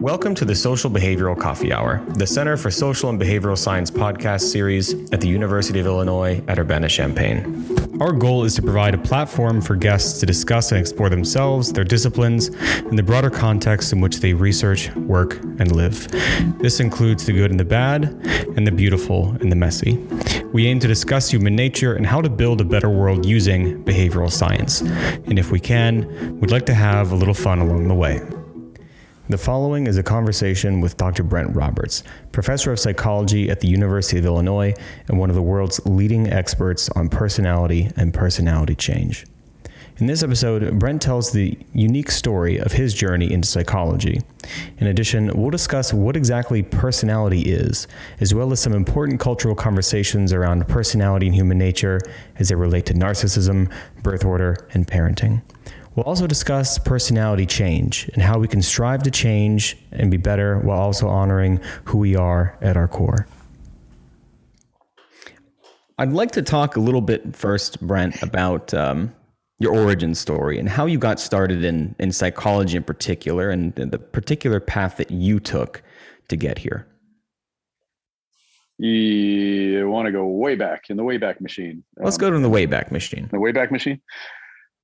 Welcome to the Social Behavioral Coffee Hour, the Center for Social and Behavioral Science podcast series at the University of Illinois at Urbana Champaign. Our goal is to provide a platform for guests to discuss and explore themselves, their disciplines, and the broader context in which they research, work, and live. This includes the good and the bad, and the beautiful and the messy. We aim to discuss human nature and how to build a better world using behavioral science. And if we can, we'd like to have a little fun along the way. The following is a conversation with Dr. Brent Roberts, professor of psychology at the University of Illinois and one of the world's leading experts on personality and personality change. In this episode, Brent tells the unique story of his journey into psychology. In addition, we'll discuss what exactly personality is, as well as some important cultural conversations around personality and human nature as they relate to narcissism, birth order, and parenting. We'll also discuss personality change and how we can strive to change and be better while also honoring who we are at our core. I'd like to talk a little bit first, Brent, about um, your origin story and how you got started in, in psychology in particular and the particular path that you took to get here. You want to go way back in the Wayback Machine. Let's um, go to the Wayback Machine. The Wayback Machine.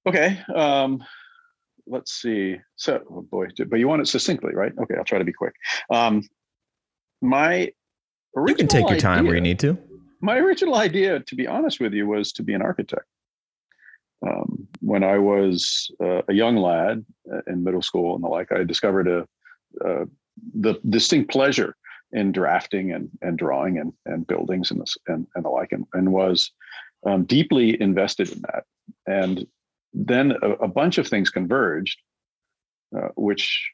Okay. Um, let's see. So, oh boy, but you want it succinctly, right? Okay, I'll try to be quick. Um, my you can take your time idea, where you need to. My original idea, to be honest with you, was to be an architect. Um, when I was uh, a young lad uh, in middle school and the like, I discovered a, uh, the distinct pleasure in drafting and, and drawing and, and buildings and, this, and, and the like, and, and was um, deeply invested in that. And then a, a bunch of things converged, uh, which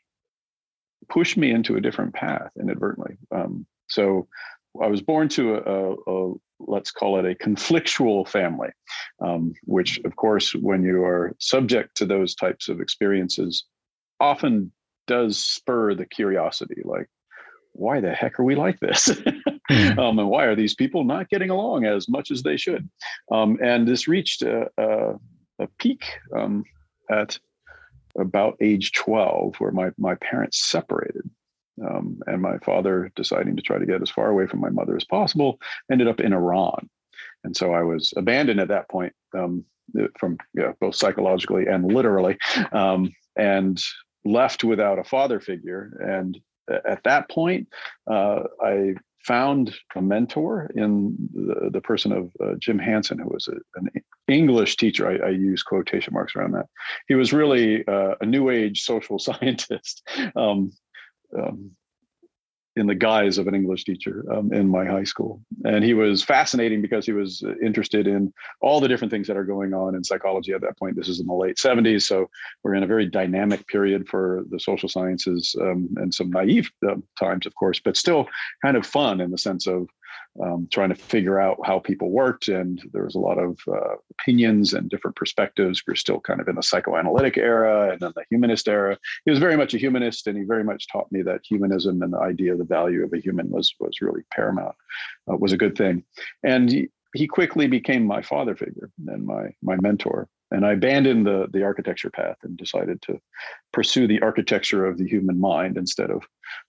pushed me into a different path inadvertently. Um, so I was born to a, a, a, let's call it a conflictual family, um, which, of course, when you are subject to those types of experiences, often does spur the curiosity like, why the heck are we like this? mm. um, and why are these people not getting along as much as they should? Um, and this reached a, a, a peak um, at about age 12 where my, my parents separated. Um, and my father, deciding to try to get as far away from my mother as possible, ended up in Iran. And so I was abandoned at that point um, from both psychologically and literally, um, and left without a father figure. And at that point, uh, I found a mentor in the, the person of uh, Jim Hansen, who was a, an English teacher. I, I, use quotation marks around that. He was really uh, a new age social scientist. Um, um, in the guise of an English teacher um, in my high school. And he was fascinating because he was interested in all the different things that are going on in psychology at that point. This is in the late 70s. So we're in a very dynamic period for the social sciences um, and some naive uh, times, of course, but still kind of fun in the sense of um, trying to figure out how people worked. And there was a lot of uh, opinions and different perspectives. We're still kind of in the psychoanalytic era and then the humanist era. He was very much a humanist, and he very much taught me that humanism and the idea of the value of a human was was really paramount, uh, was a good thing. And he, he quickly became my father figure and my my mentor and I abandoned the the architecture path and decided to pursue the architecture of the human mind instead of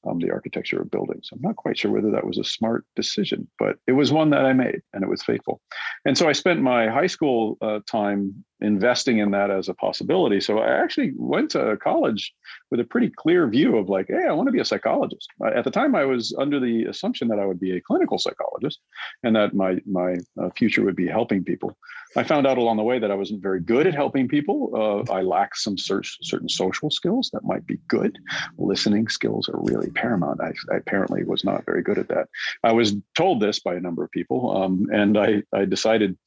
um, the architecture of buildings. I'm not quite sure whether that was a smart decision, but it was one that I made, and it was faithful. And so I spent my high school uh, time investing in that as a possibility. So I actually went to college with a pretty clear view of like, hey, I want to be a psychologist. At the time, I was under the assumption that I would be a clinical psychologist, and that my my uh, future would be helping people. I found out along the way that I wasn't very good at helping people. Uh, I lack some certain social skills that might be good. Listening skills are really paramount. I, I, apparently was not very good at that. I was told this by a number of people, um, and I, I decided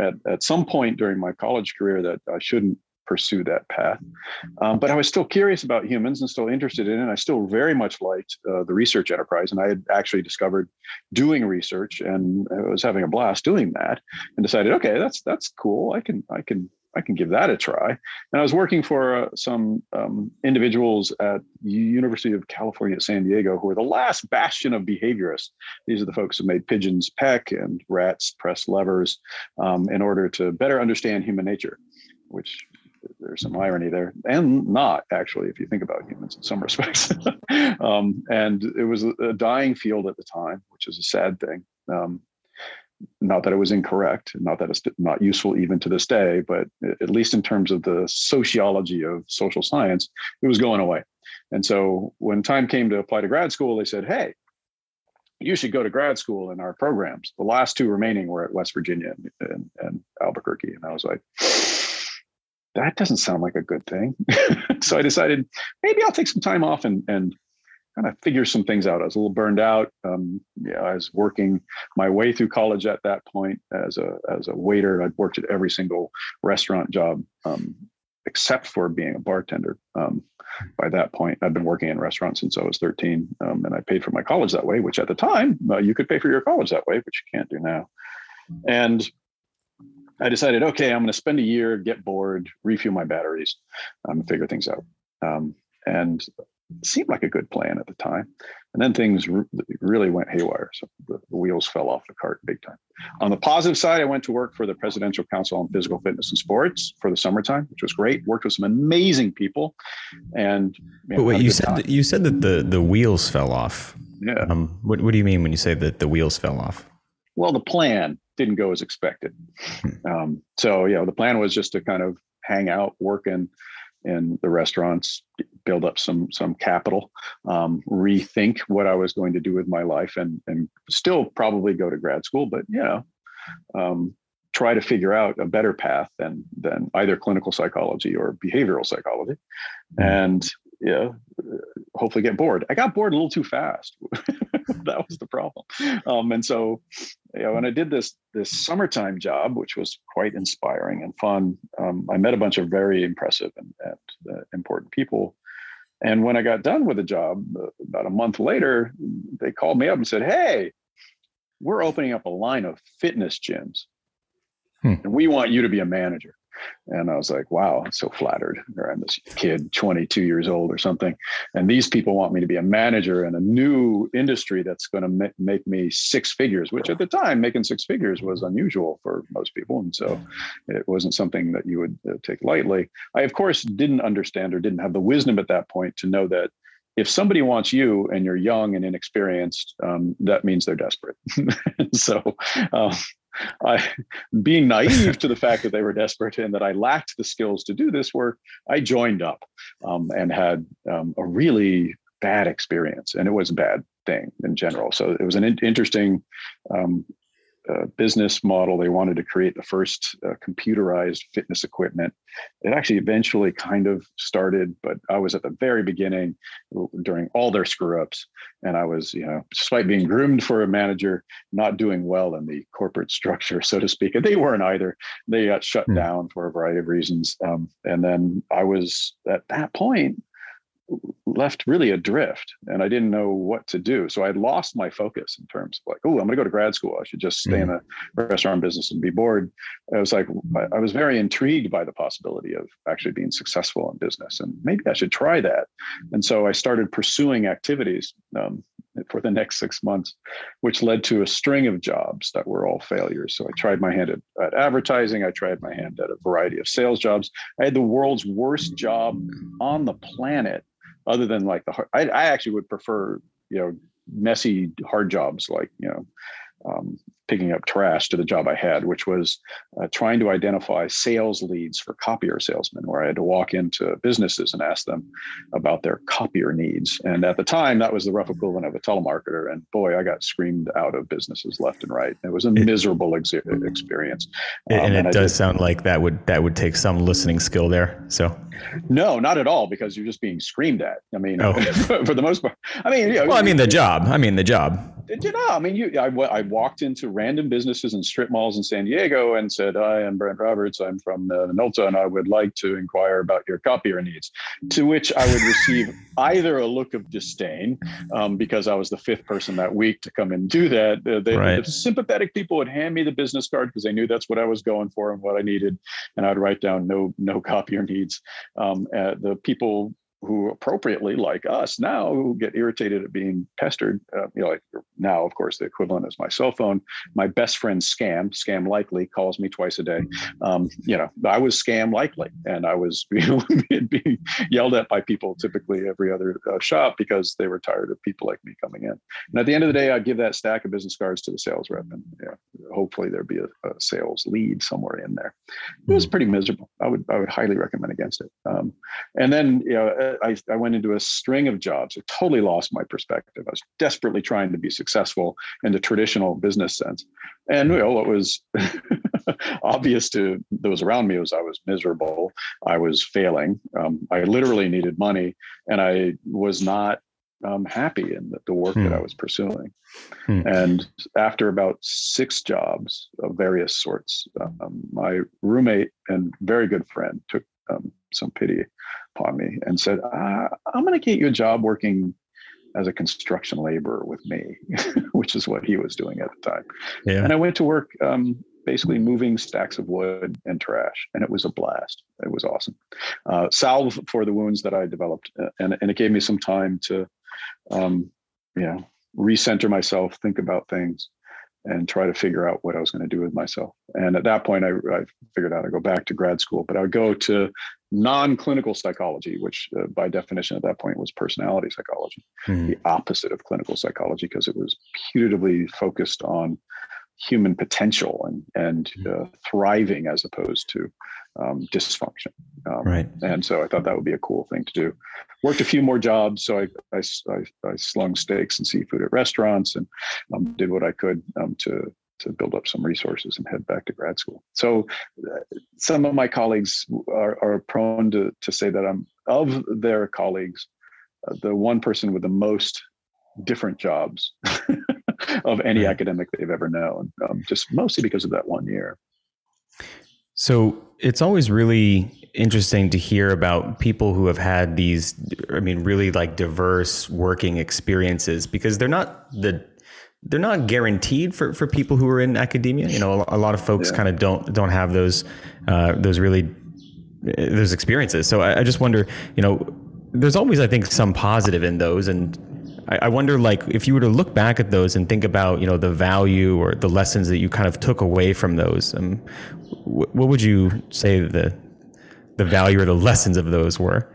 at, at some point during my college career that I shouldn't pursue that path. Um, but I was still curious about humans and still interested in it. I still very much liked uh, the research enterprise, and I had actually discovered doing research, and I was having a blast doing that, and decided, okay, that's that's cool. I can I can I can give that a try. And I was working for uh, some um, individuals at University of California at San Diego who were the last bastion of behaviorists. These are the folks who made pigeons peck and rats press levers um, in order to better understand human nature, which there's some irony there, and not actually, if you think about humans in some respects. um, and it was a, dying field at the time, which is a sad thing. Um, not that it was incorrect, not that it's not useful even to this day, but at least in terms of the sociology of social science, it was going away. And so when time came to apply to grad school, they said, hey, you should go to grad school in our programs. The last two remaining were at West Virginia and, and, Albuquerque. And I was like, that doesn't sound like a good thing. so I decided maybe I'll take some time off and, and kind of figure some things out. I was a little burned out. Um, yeah, I was working my way through college at that point as a as a waiter. I'd worked at every single restaurant job um, except for being a bartender. Um, by that point, I'd been working in restaurants since I was 13, um, and I paid for my college that way. Which at the time uh, you could pay for your college that way, which you can't do now. And I decided, okay, I'm going to spend a year, get bored, refuel my batteries, um, figure things out. Um, and seemed like a good plan at the time. And then things re- really went haywire. So the, the, wheels fell off the cart big time. On the positive side, I went to work for the Presidential Council on Physical Fitness and Sports for the summertime, which was great. Worked with some amazing people. And you know, but wait, you said that, you said that the the wheels fell off. Yeah. Um, what what do you mean when you say that the wheels fell off? Well, the plan didn't go as expected. Hmm. Um, so yeah, the plan was just to kind of hang out, work in in the restaurants, build up some some capital, um, rethink what I was going to do with my life, and and still probably go to grad school, but you know, um, try to figure out a better path than than either clinical psychology or behavioral psychology, hmm. and yeah, hopefully get bored. I got bored a little too fast. that was the problem. Um, and so, you know, when I did this this summertime job, which was quite inspiring and fun, um, I met a bunch of very impressive and, and uh, important people. And when I got done with the job, about a month later, they called me up and said, "Hey, we're opening up a line of fitness gyms, hmm. and we want you to be a manager." And I was like, wow, I'm so flattered. I'm this kid, 22 years old or something. And these people want me to be a manager in a new industry that's going to make me six figures, which at the time, making six figures was unusual for most people. And so it wasn't something that you would uh, take lightly. I, of course, didn't understand or didn't have the wisdom at that point to know that if somebody wants you and you're young and inexperienced, um, that means they're desperate. so, um, I, being naive to the fact that they were desperate and that I lacked the skills to do this work, I joined up um, and had um, a really bad experience, and it was a bad thing in general. So it was an in- interesting um, uh, business model. They wanted to create the first uh, computerized fitness equipment. It actually eventually kind of started, but I was at the very beginning during all their screw ups. And I was, you know, despite being groomed for a manager, not doing well in the corporate structure, so to speak. And they weren't either. They got shut mm. down for a variety of reasons. Um, and then I was at that point left really adrift and I didn't know what to do. So I lost my focus in terms of like, oh, I'm going to go to grad school. I should just stay mm-hmm. in the restaurant business and be bored. I was like, I was very intrigued by the possibility of actually being successful in business and maybe I should try that. And so I started pursuing activities um, for the next six months, which led to a string of jobs that were all failures. So I tried my hand at, at advertising. I tried my hand at a variety of sales jobs. I had the world's worst job on the planet other than like the hard, I, I actually would prefer you know messy hard jobs like you know um, picking up trash to the job I had, which was uh, trying to identify sales leads for copier salesmen, where I had to walk into businesses and ask them about their copier needs. And at the time, that was the rough equivalent of a telemarketer. And boy, I got screamed out of businesses left and right. It was a miserable ex- experience. Um, and it and does just, sound like that would that would take some listening skill there. So no, not at all, because you're just being screamed at. I mean, oh. for the most part. I mean, you know, well, I mean the job. I mean the job you know, I mean, you, I, I walked into random businesses and strip malls in San Diego and said, "Hi, I'm Brent Roberts. I'm from uh, Minolta, and I would like to inquire about your copier needs." To which I would receive either a look of disdain um, because I was the fifth person that week to come and do that. Uh, they, right. The sympathetic people would hand me the business card because they knew that's what I was going for and what I needed, and I'd write down no no copier needs. Um, uh, the people who appropriately, like us now, who get irritated at being pestered. Uh, you know, like now, of course, the equivalent is my cell phone. My best friend Scam, Scam Likely, calls me twice a day. Um, you know, I was Scam Likely, and I was being yelled at by people typically every other uh, shop because they were tired of people like me coming in. And at the end of the day, I'd give that stack of business cards to the sales rep, and yeah, hopefully there'd be a, a sales lead somewhere in there. It was hmm. pretty miserable. I would I would highly recommend against it. Um, and then you know, I I went into a string of jobs. I totally lost my perspective. I was desperately trying to be successful in the traditional business sense, and you know, what was obvious to those around me was I was miserable. I was failing. Um, I literally needed money, and I was not um, happy in the, the work hmm. that I was pursuing. Hmm. And after about six jobs of various sorts, um, my roommate and very good friend took um, some pity upon me and said, uh, I'm going to get you a job working as a construction laborer with me, which is what he was doing at the time. Yeah. And I went to work um, basically moving stacks of wood and trash, and it was a blast. It was awesome. Uh, salve for the wounds that I developed, uh, and, and it gave me some time to um, you know, recenter myself, think about things, and try to figure out what I was going to do with myself. And at that point, I, I figured out I go back to grad school, but I would go to non-clinical psychology, which uh, by definition at that point was personality psychology, mm. the opposite of clinical psychology, because it was putatively focused on human potential and and hmm. uh, thriving as opposed to um, dysfunction. Um, right. And so I thought that would be a cool thing to do. Worked a few more jobs. So I, I, I, I slung steaks and seafood at restaurants and um, did what I could um, to, to build up some resources and head back to grad school. So uh, some of my colleagues are, are prone to, to say that I'm of their colleagues, uh, the one person with the most different jobs of any right. academic they've ever known, um, just mostly because of that one year. So it's always really interesting to hear about people who have had these, I mean, really like diverse working experiences because they're not the they're not guaranteed for, for people who are in academia. You know, a, lot of folks yeah. kind of don't don't have those uh, those really those experiences. So I, I just wonder, you know, there's always I think some positive in those, and I, I wonder, like, if you were to look back at those and think about, you know, the value or the lessons that you kind of took away from those, um, what would you say the the value or the lessons of those were?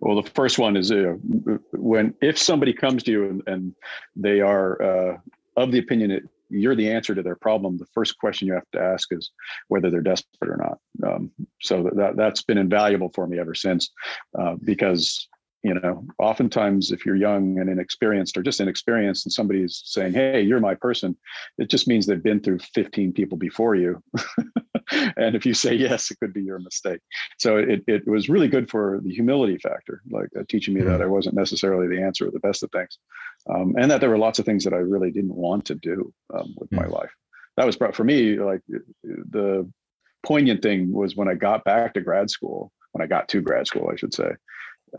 Well, the first one is uh, when if somebody comes to you and, and they are uh, of the opinion that you're the answer to their problem, the first question you have to ask is whether they're desperate or not. Um, so that that's been invaluable for me ever since, uh, because you know oftentimes if you're young and inexperienced or just inexperienced and somebody's saying hey you're my person it just means they've been through 15 people before you. And if you say yes it could be your mistake. So it, it was really good for the humility factor like uh, teaching me that i wasn't necessarily the answer or the best of things um, and that there were lots of things that i really didn't want to do um, with my life. That was brought for me like the poignant thing was when i got back to grad school when i got to grad school i should say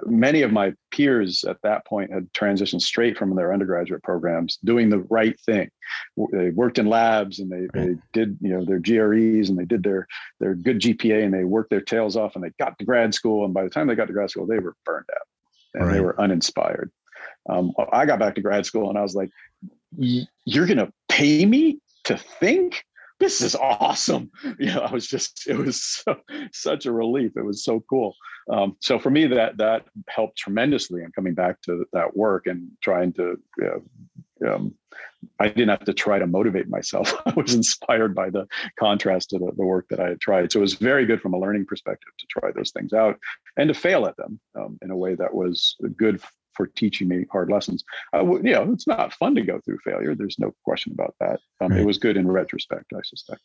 many of my peers at that point had transitioned straight from their undergraduate programs doing the right thing. They worked in labs and they, they did you know their gres and they did their their good gpa and they worked their tails off and they got to grad school. And by the time they got to grad school they were burned out and right. they were uninspired um, i got back to grad school and i was like you're going to pay me to think this is awesome. You know, I was just, it was so, such a relief. It was so cool. Um, so for me, that that helped tremendously in coming back to that work and trying to. You know, um, I didn't have to try to motivate myself. I was inspired by the contrast to the, the, work that I had tried. So it was very good from a learning perspective to try those things out and to fail at them um, in a way that was good for teaching me hard lessons. Uh, you know, it's not fun to go through failure. There's no question about that. Um, right. It was good in retrospect, I suspect.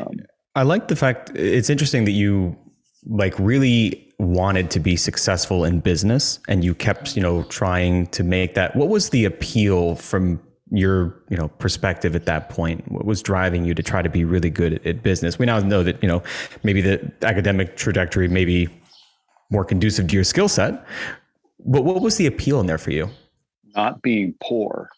Um, I like the fact it's interesting that you like really wanted to be successful in business and you kept, you know, trying to make that. What was the appeal from your you know perspective at that point what was driving you to try to be really good at, at business we now know that you know maybe the academic trajectory may be more conducive to your skill set but what was the appeal in there for you? Not being poor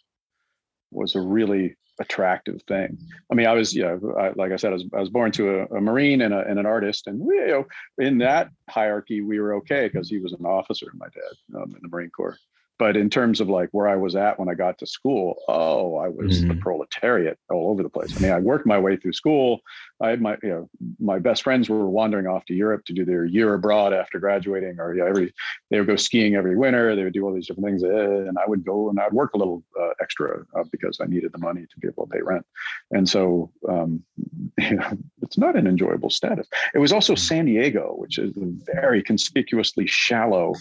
was a really attractive thing. I mean, I was, you know, I, like I said, I was, I was born to a, a Marine and, a, and an artist, and we, you know, in that hierarchy, we were okay because he was an officer, my dad, um, in the Marine Corps but in terms of like where I was at when I got to school, oh, I was mm-hmm. the proletariat all over the place. I mean, I worked my way through school. I had my, you know, my best friends were wandering off to Europe to do their year abroad after graduating, or you know, every they would go skiing every winter. They would do all these different things, eh, and I would go and I'd work a little uh, extra uh, because I needed the money to be able to pay rent. And so, um, you know, it's not an enjoyable status. It was also mm-hmm. San Diego, which is a very conspicuously shallow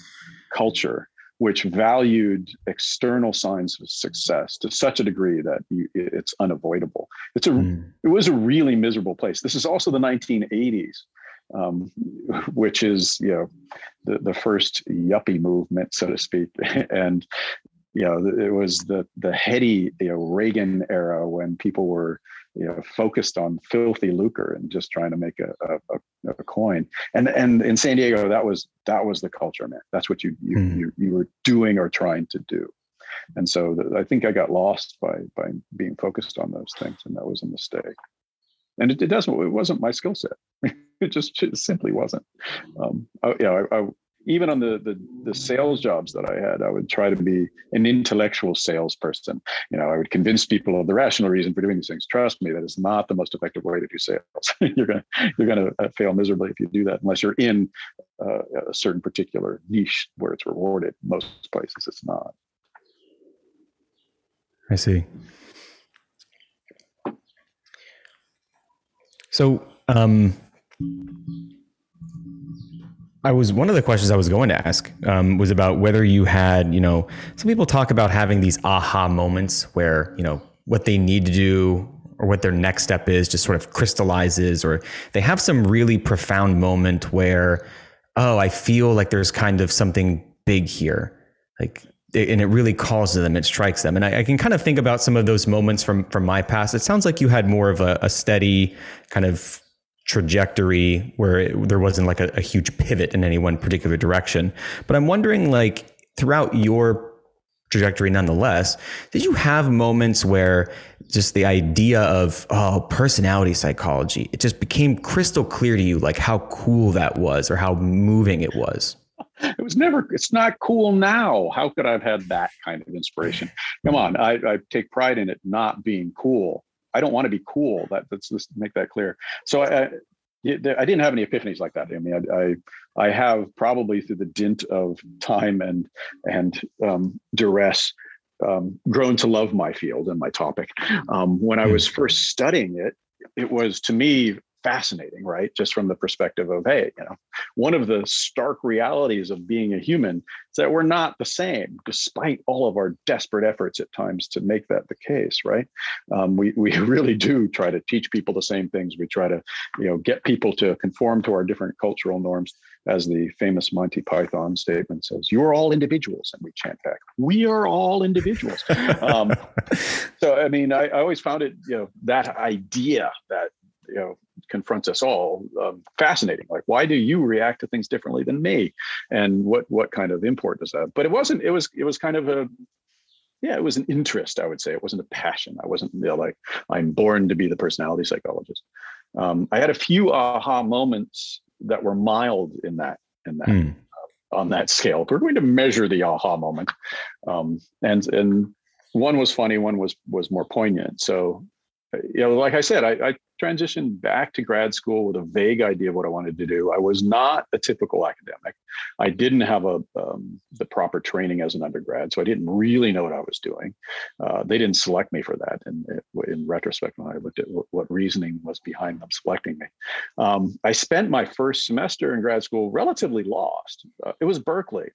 culture which valued external signs of success to such a degree that you, it's unavoidable. It's a mm. it was a really miserable place. This is also the 1980s, um, which is you know the the first yuppie movement, so to speak, and you know it was the the heady you know Reagan era when people were you know focused on filthy lucre and just trying to make a, a, a, coin. And and in san diego that was that was the culture man. That's what you you, mm. you, you were doing or trying to do. And so the, i think i got lost by by being focused on those things and that was a mistake. And it, it doesn't it wasn't my skill set. It just it simply wasn't. Um I, you know I, I even on the, the, the sales jobs that I had, I would try to be an intellectual salesperson. You know, I would convince people of the rational reason for doing these things. Trust me, that is not the most effective way to do sales. you're gonna you're gonna uh, fail miserably if you do that, unless you're in uh, a certain particular niche where it's rewarded. Most places, it's not. I see. So, um, I was one of the questions I was going to ask um, was about whether you had, you know, some people talk about having these aha moments where, you know, what they need to do or what their next step is just sort of crystallizes, or they have some really profound moment where, oh, I feel like there's kind of something big here. Like, and it really calls to them, it strikes them. And I, I, can kind of think about some of those moments from from my past. It sounds like you had more of a, a steady kind of trajectory where it, there wasn't like a, a huge pivot in any one particular direction. But I'm wondering, like, throughout your trajectory nonetheless did you have moments where just the idea of oh personality psychology it just became crystal clear to you like how cool that was or how moving it was? It was never it's not cool now. How could i've had that kind of inspiration? Come on i, I take pride in it not being cool I don't want to be cool. That let's just make that clear. So I, I didn't have any epiphanies like that. I mean, I, I, have probably through the dint of time and and um, duress um, grown to love my field and my topic. Um, when I hmm. was first studying it, it was to me fascinating, right? Just from the perspective of, hey, you know, one of the stark realities of being a human is that we're not the same, despite all of our desperate efforts at times to make that the case, right? Um, we we really do try to teach people the same things. We try to, you know, get people to conform to our different cultural norms. As the famous Monty Python statement says, "You are all individuals," and we chant back, "We are all individuals." um, so, I mean, I, I always found it, you know, that idea that you know confronts us all um, fascinating. Like why do you react to things differently than me? And what what kind of import does that? But it wasn't it was it was kind of a yeah it was an interest i would say. It wasn't a passion. I wasn't you know, like i'm born to be the personality psychologist. Um, i had a few aha moments that were mild in that in that mm. uh, on that scale. We're going to measure the aha moment. Um, and and one was funny one was was more poignant. So you know, like I said, I, I, transitioned back to grad school with a vague idea of what I wanted to do. I was not a typical academic. I didn't have a um, the proper training as an undergrad, so I didn't really know what I was doing. Uh, they didn't select me for that. And in retrospect, when I looked at what, what reasoning was behind them selecting me, um, I spent my first semester in grad school relatively lost. Uh, it was Berkeley.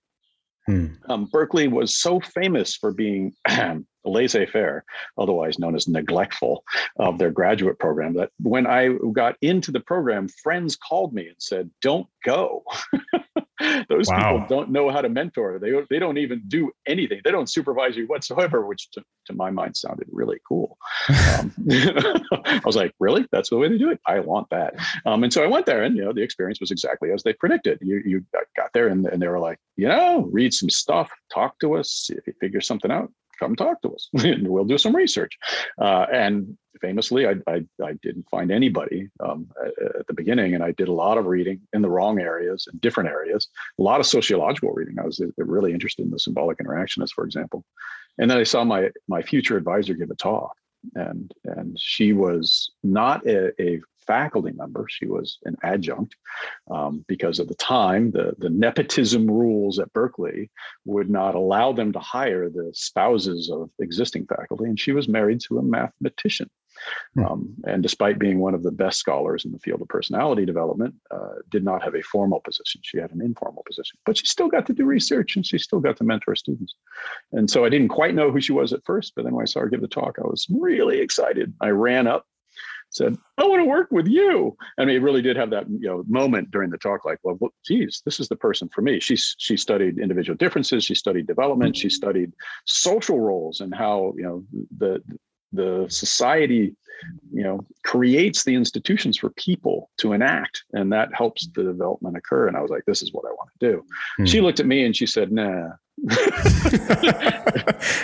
Hmm. Um, Berkeley was so famous for being laissez faire, otherwise known as neglectful, of their graduate program that when I got into the program, friends called me and said, Don't go. Those wow. people don't know how to mentor. They, they don't even do anything. They don't supervise you whatsoever, which to, to my mind sounded really cool. Um, I was like, really? That's the way they do it? I want that. Um, and so I went there and, you know, the experience was exactly as they predicted. You, you got there and, and they were like, you know, read some stuff, talk to us, if you figure something out, come talk to us and we'll do some research. Uh, and famously, I, I, I, didn't find anybody um, at, the beginning, and I did a lot of reading in the wrong areas, in different areas, a lot of sociological reading. I was really interested in the symbolic interactionist, for example. And then I saw my my future advisor give a talk, and and she was not a, a faculty member. She was an adjunct um, because at the time, the, the nepotism rules at Berkeley would not allow them to hire the spouses of existing faculty. And she was married to a mathematician. Hmm. Um, and despite being one of the best scholars in the field of personality development, uh, did not have a formal position. She had an informal position, but she still got to do research and she still got to mentor students. And so I didn't quite know who she was at first, but then when I saw her give the talk, I was really excited. I ran up said, I want to work with you. I mean, it really did have that you know moment during the talk, like, well, geez, this is the person for me. She she studied individual differences, she studied development, she studied social roles and how you know the the society you know creates the institutions for people to enact and that helps the development occur and i was like this is what i want to do hmm. she looked at me and she said nah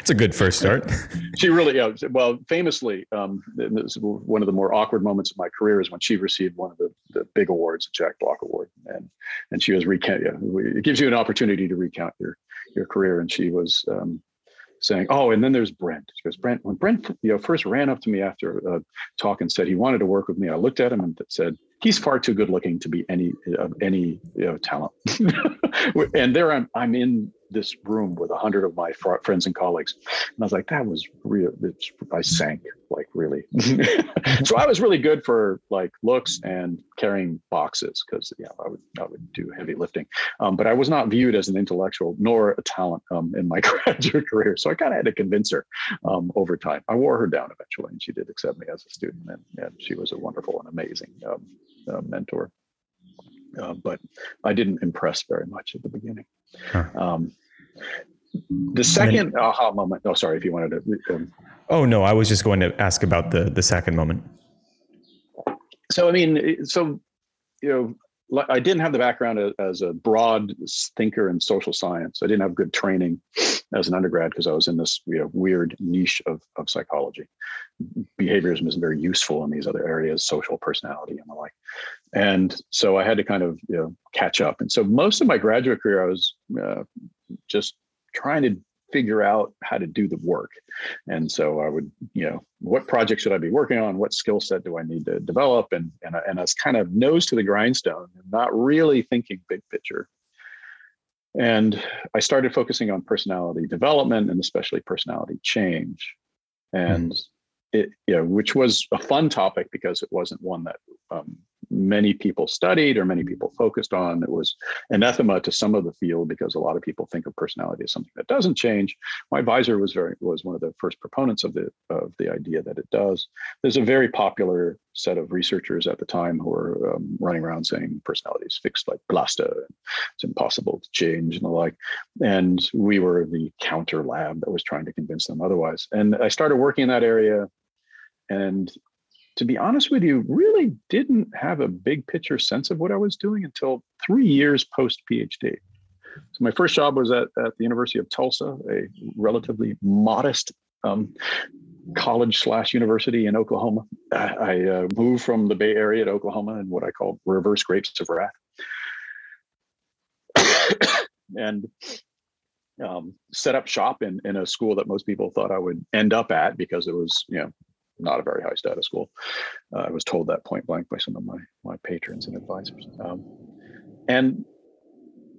it's a good first start. she really, yeah. Well, famously, um, one of the more awkward moments of my career is when she received one of the, the big awards, the Jack Block Award, and and she was recount. Yeah, it gives you an opportunity to recount your your career, and she was um, saying, "Oh, and then there's Brent." She goes, "Brent, when Brent, you know, first ran up to me after a talk and said he wanted to work with me, I looked at him and said." He's far too good looking to be any of any you know, talent, and there I'm. I'm in this room with a hundred of my fr- friends and colleagues. And I was like, that was real. I sank like really. so I was really good for like looks and carrying boxes because yeah, I would I would do heavy lifting. Um, but I was not viewed as an intellectual nor a talent um, in my graduate career. So I kind of had to convince her um, over time. I wore her down eventually, and she did accept me as a student, and, and she was a wonderful and amazing um, uh, mentor. Uh, but I didn't impress very much at the beginning. Huh. Um, the second aha moment. Oh, sorry. If you wanted to. Um, oh no, I was just going to ask about the the second moment. So I mean, so you know, I didn't have the background as a broad thinker in social science. I didn't have good training as an undergrad because I was in this you know, weird niche of, of psychology. Behaviorism isn't very useful in these other areas, social personality and the like. And so I had to kind of you know, catch up. And so most of my graduate career, I was uh, just trying to figure out how to do the work. And so I would, you know, what project should I be working on? What skill set do I need to develop? And and, and I was kind of nose to the grindstone and not really thinking big picture. And I started focusing on personality development and especially personality change. And mm. it, you know, which was a fun topic because it wasn't one that um, many people studied or many people focused on. It was anathema to some of the field because a lot of people think of personality as something that doesn't change. My advisor was very was one of the first proponents of the of the idea that it does. There's a very popular set of researchers at the time who were um, running around saying personality is fixed like plaster, it's impossible to change and the like. And we were the counter lab that was trying to convince them otherwise. And I started working in that area and to be honest with you, really didn't have a big picture sense of what I was doing until three years post PhD. So my first job was at, at the University of Tulsa, a relatively modest um, college slash university in Oklahoma. I uh, moved from the Bay Area to Oklahoma in what I call reverse grapes of wrath. and um, set up shop in, in a school that most people thought I would end up at because it was, you know, not a very high status school. Uh, I was told that point blank by some of my my patrons and advisors. Um, and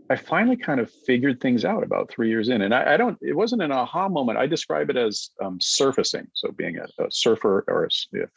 I finally kind of figured things out about three years in, and I, I don't. It wasn't an aha moment. I describe it as um, surfacing. So being a, a surfer or a,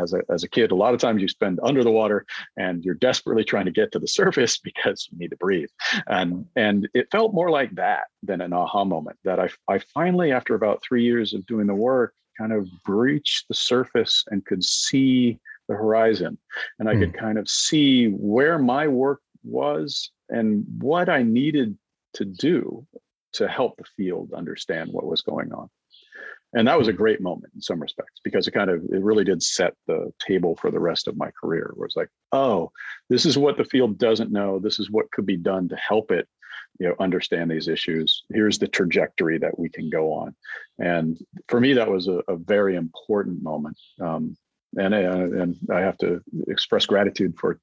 as a as a kid, a lot of times you spend under the water and you're desperately trying to get to the surface because you need to breathe. And and it felt more like that than an aha moment. That I I finally, after about three years of doing the work, kind of breached the surface and could see the horizon. And I mm. could hmm. kind of see where my work was and what I needed to do to help the field understand what was going on. and that was a great moment in some respects because it kind of it really did set the table for the rest of my career where it's like oh this is what the field doesn't know this is what could be done to help it you know understand these issues here's the trajectory that we can go on and for me that was a, a very important moment um, and uh, and I have to express gratitude for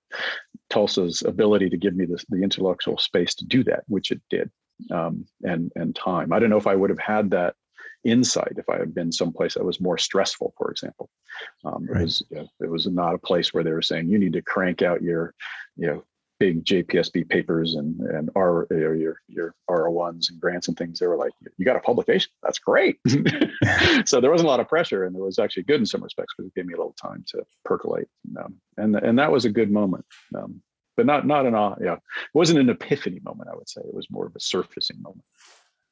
Tulsa's ability to give me this, the intellectual space to do that, which it did, um, and and time. I don't know if I would have had that insight if I had been someplace that was more stressful, for example. Um, right. It was you know, it was not a place where they were saying you need to crank out your you know big JPSP papers and and R your your R01s and grants and things. They were like, you got a publication, that's great. so there wasn't a lot of pressure, and it was actually good in some respects because it gave me a little time to percolate. Um, and and that was a good moment. Um, but not not an yeah, it wasn't an epiphany moment. I would say it was more of a surfacing moment.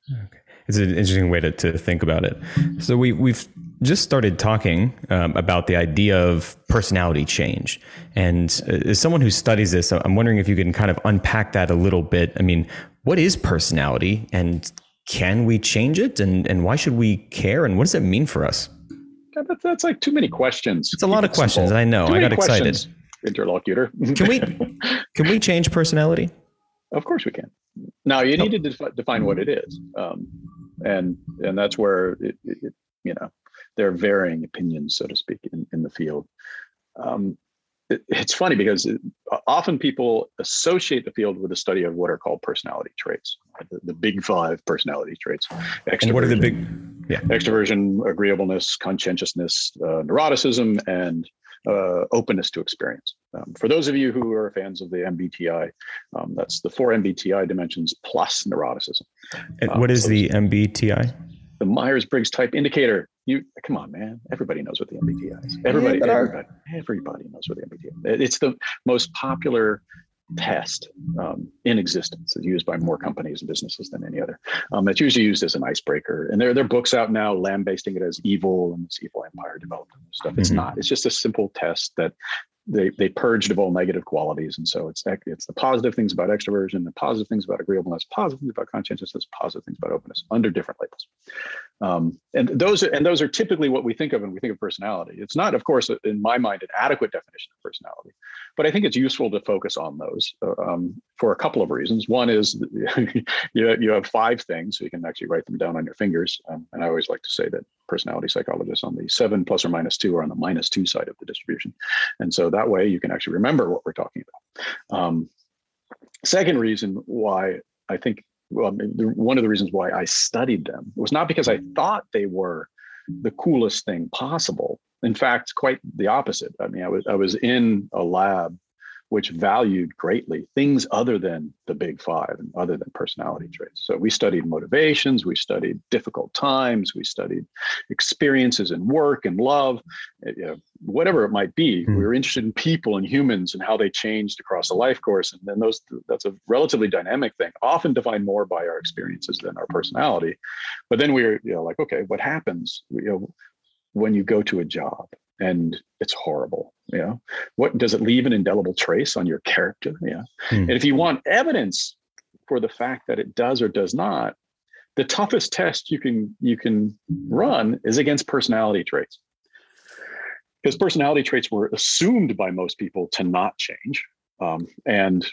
Okay. It's an interesting way to, to think about it. So we we've just started talking um, about the idea of personality change, and uh, as someone who studies this, I'm wondering if you can kind of unpack that a little bit. I mean, what is personality, and can we change it, and and why should we care, and what does it mean for us? God, that's, that's like too many questions. It's a lot of questions. I know. I got excited. Interlocutor. can we can we change personality? Of course we can. Now you need to defi- define what it is, um, and and that's where it, it, you know there are varying opinions, so to speak, in, in the field. Um, it, it's funny because often people associate the field with the study of what are called personality traits, the, the big five personality traits. And what are the big? Yeah, extroversion, agreeableness, conscientiousness, uh, neuroticism, and uh, openness to experience. Um, for those of you who are fans of the MBTI, um, that's the four MBTI dimensions plus neuroticism. And what um, is so the MBTI? The Myers Briggs Type Indicator. You come on, man. Everybody knows what the MBTI is. Everybody, everybody, everybody knows what the MBTI. Is. It's the most popular test um, in existence. It's used by more companies and businesses than any other. Um, it's usually used as an icebreaker. And there, there are books out now lambasting it as evil and this evil empire development stuff. It's mm-hmm. not. It's just a simple test that they they purged of all negative qualities, and so it's it's the positive things about extroversion, the positive things about agreeableness, positive things about conscientiousness, positive things about openness under different labels. Um, and those are, and those are typically what we think of when we think of personality. It's not, of course, in my mind, an adequate definition of personality, but I think it's useful to focus on those uh, um, for a couple of reasons. One is you you have five things, so you can actually write them down on your fingers. Um, and I always like to say that personality psychologists on the seven plus or minus two are on the minus two side of the distribution, and so that way you can actually remember what we're talking about. Um, second reason why I think well, one of the reasons why I studied them was not because I mm. thought they were the coolest thing possible. In fact, quite the opposite. I mean, I was I was in a lab which valued greatly things other than the big five and other than personality traits. So we studied motivations, we studied difficult times, we studied experiences in work and love, eh, you know, whatever it might be. Mm-hmm. We were interested in people and humans and how they changed across a life course. And then those that's a relatively dynamic thing, often defined more by our experiences than our personality. But then we were, you know, like, okay, what happens, you know, when you go to a job? And it's horrible you know? What does it leave an indelible trace on your character? Yeah. Hmm. and if you want evidence for the fact that it does or does not the toughest test you can you can run is against personality traits. Because personality traits were assumed by most people to not change um, and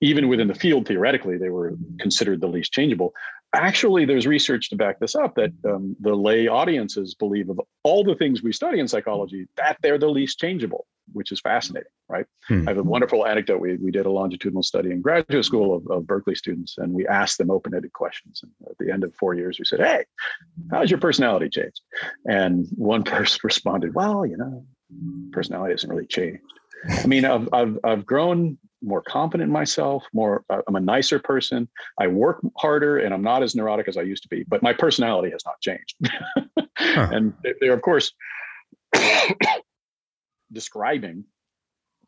even within the field theoretically they were considered the least changeable actually there's research to back this up that um, the lay audiences believe of all the things we study in psychology that they're the least changeable which is fascinating right? Hmm. i have a wonderful anecdote. We, we did a longitudinal study in graduate school of, of berkeley students and we asked them open-ended questions. And at the end of four years we said hey how's your personality changed? And one person responded well you know personality hasn't really changed. I mean i've, I've, I've grown more confident in myself, more uh, I'm a nicer person. I work harder and I'm not as neurotic as I used to be, but my personality has not changed. huh. And they're of course describing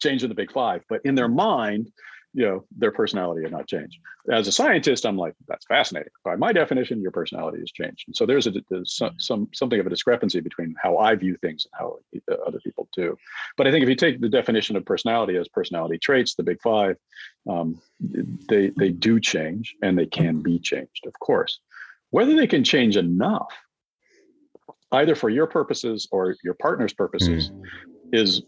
change in the big five, but in their mind, you know their personality had not changed as a scientist i'm like that's fascinating. By my definition your personality has changed. And so there's a there's some, some something of a discrepancy between how i view things and how other people do. But i think if you take the definition of personality as personality traits the big five um, they they do change and they can be changed of course. Whether they can change enough either for your purposes or your partner's purposes mm. is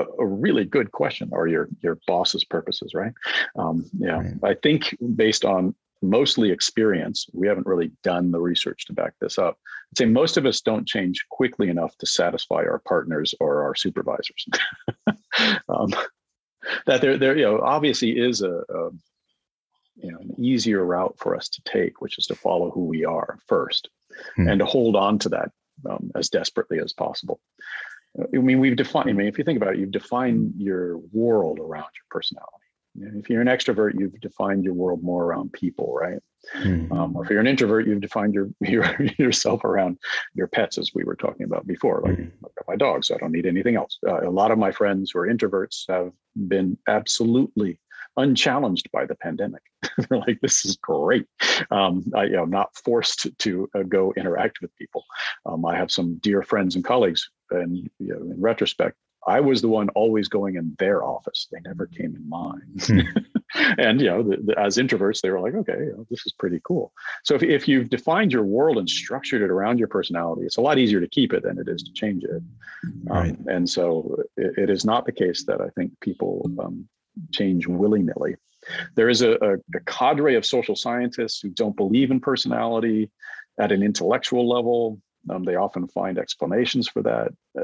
a really good question or your your boss's purposes right um, yeah right. i think based on mostly experience we haven't really done the research to back this up i'd say most of us don't change quickly enough to satisfy our partners or our supervisors um, that there there you know obviously is a, a you know an easier route for us to take which is to follow who we are first hmm. and to hold on to that um, as desperately as possible I mean, we've defined, I mean, if you think about it, you've defined your world around your personality. If you're an extrovert, you've defined your world more around people, right? Mm-hmm. Um, or if you're an introvert, you've defined your, your yourself around your pets, as we were talking about before. Like, mm-hmm. I've got my dog, so I don't need anything else. Uh, a lot of my friends who are introverts have been absolutely unchallenged by the pandemic. They're like, this is great. Um, I, you know, not forced to uh, go interact with people. Um, I have some dear friends and colleagues, and you know, in retrospect, I was the one always going in their office. They never came in mine. Hmm. and you know, the, the, as introverts, they were like, okay, you know, this is pretty cool. So if, if you've defined your world and structured it around your personality, it's a lot easier to keep it than it is to change it. Um, and so it, it is not the case that I think people um, change willy nilly. There is a, a, a, cadre of social scientists who don't believe in personality at an intellectual level. Um, they often find explanations for that. Uh,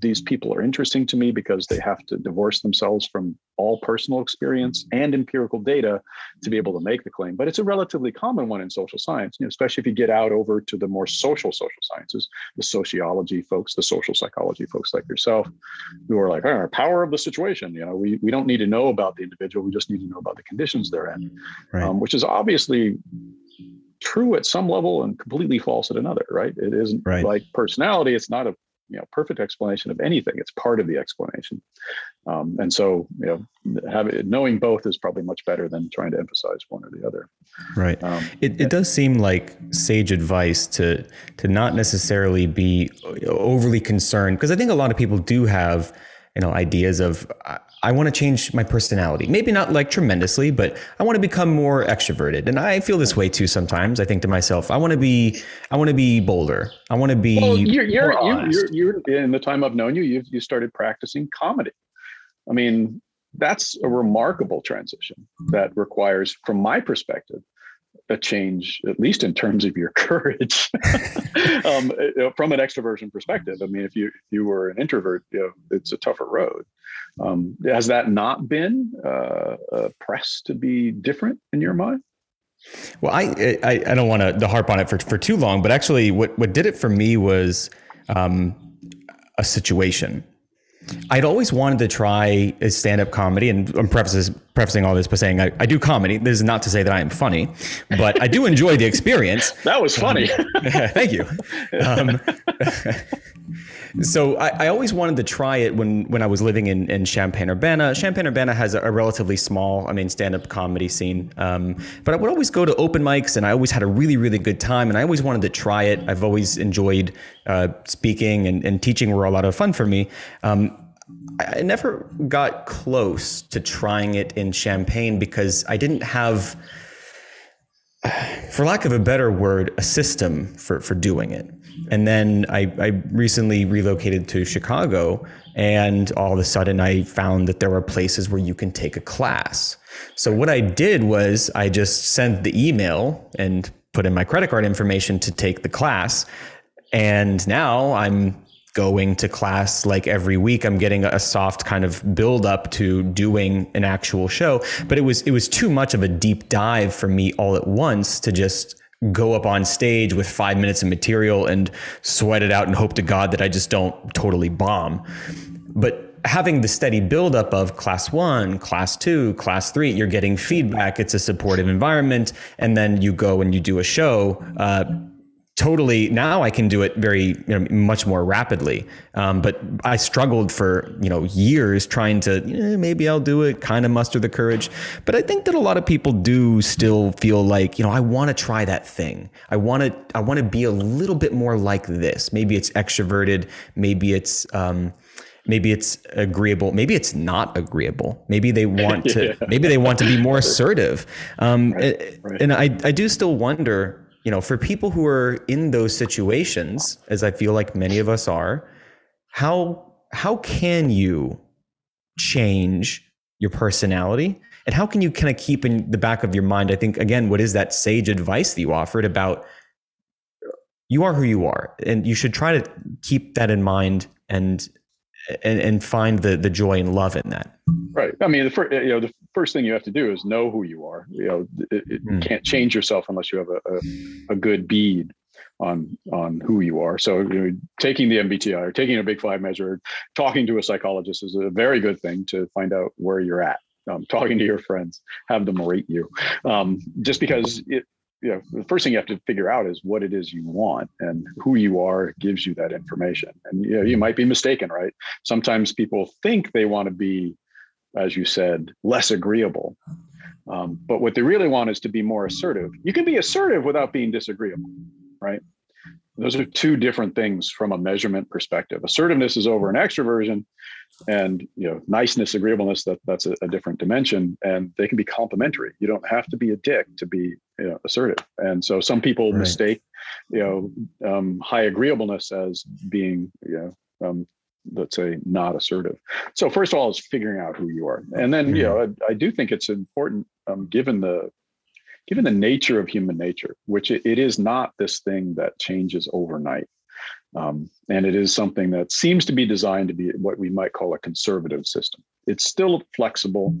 these people are interesting to me because they have to divorce themselves from all personal experience and empirical data to be able to make the claim. But it's a relatively common one in social science, you know, especially if you get out over to the more social social sciences, the sociology folks, the social psychology folks like yourself, who are like, oh, power of the situation. You know, we, we don't need to know about the individual, we just need to know about the conditions they're in, right. um, which is obviously true at some level and completely false at another, right? It isn't right. like personality, it's not a you know perfect explanation of anything it's part of the explanation um, and so you know having knowing both is probably much better than trying to emphasize one or the other right um, it, it does seem like sage advice to to not necessarily be overly concerned because i think a lot of people do have you know ideas of I want to change my personality. Maybe not like tremendously, but I want to become more extroverted. And I feel this way too sometimes. I think to myself, I want to be, I want to be bolder. I want to be. Well, you're, you're, you're, you're, in the time I've known you, you you started practicing comedy. I mean, that's a remarkable transition that requires, from my perspective, a change, at least in terms of your courage, um, from an extroversion perspective. I mean, if you if you were an introvert, you know, it's a tougher road. Um, has that not been uh, uh, pressed to be different in your mind? Well, I I, I don't want to harp on it for, for too long, but actually, what what did it for me was um, a situation. I'd always wanted to try a stand-up comedy, and I'm prefaces, prefacing all this by saying I, I, do comedy. This is not to say that I am funny, but I do enjoy the experience. that was funny. Um, thank you. Um, so I, I, always wanted to try it when when I was living in, in Champaign Urbana. Champaign Urbana has a, a relatively small, I mean, stand-up comedy scene. Um, but I would always go to open mics, and I always had a really really good time. And I always wanted to try it. I've always enjoyed uh, speaking and, and, teaching were a lot of fun for me. Um, I never got close to trying it in Champaign because I didn't have for lack of a better word, a system for, for doing it. And then I, I recently relocated to Chicago, and all of a sudden I found that there were places where you can take a class. So what I did was I just sent the email and put in my credit card information to take the class. And now I'm going to class like every week. I'm getting a soft kind of build up to doing an actual show, but it was it was too much of a deep dive for me all at once to just go up on stage with 5 minutes of material and sweat it out and hope to god that I just don't totally bomb. But having the steady buildup of class one, class two, class three, you're getting feedback. It's a supportive environment, and then you go and you do a show. Uh, totally now I can do it very you know, much more rapidly. Um, but I struggled for you know years trying to eh, maybe I'll do it, kind of muster the courage. But I think that a lot of people do still feel like you know I want to try that thing. I want to I want to be a little bit more like this. Maybe it's extroverted. Maybe it's um, maybe it's agreeable maybe it's not agreeable maybe they want to yeah. maybe they want to be more assertive um, right, right. and I, I do still wonder you know, for people who are in those situations, as I feel like many of us are, how how can you change your personality? And how can you kind of keep in the back of your mind i think again what is that sage advice that you offered about you are who you are and you should try to keep that in mind and and, and find the the joy and love in that right i mean the first you know the first thing you have to do is know who you are you know it, it mm. can't change yourself unless you have a, a, a good bead on on who you are. So you know, taking the MBTI or taking a Big Five measure, talking to a psychologist is a very good thing to find out where you're at. Um, talking to your friends, have them rate you, um, just because it. You know, the first thing you have to figure out is what it is you want, and who you are gives you that information. And you know, you might be mistaken, right? Sometimes people think they want to be, as you said, less agreeable, um, but what they really want is to be more assertive. You can be assertive without being disagreeable right? Those are two different things from a measurement perspective. Assertiveness is over an extroversion, and you know, niceness, agreeableness, that that's a, a different dimension, and they can be complementary. You don't have to be a dick to be you know, assertive. And so some people right. mistake, you know, um, high agreeableness as being, you know, um, let's say not assertive. So first of all, is figuring out who you are, and then you know, I, I do think it's important, um, given the given the nature of human nature, which it, it is not this thing that changes overnight. Um, and it is something that seems to be designed to be what we might call a conservative system. It's still flexible,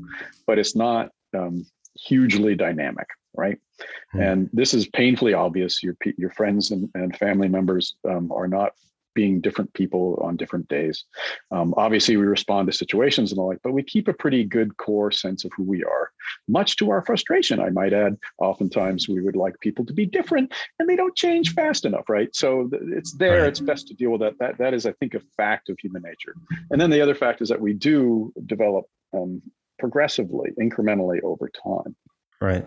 but it's not um, hugely dynamic, right? Mm-hmm. And this is painfully obvious. Your your friends and, and family members um, are not being different people on different days. Um, obviously, we respond to situations and the like, but we keep a pretty good core sense of who we are, much to our frustration, I might add. Oftentimes, we would like people to be different, and they don't change fast enough, right? So it's there. Right. It's best to deal with that. That that is, I think, a fact of human nature. And then the other fact is that we do develop um, progressively, incrementally over time. Right.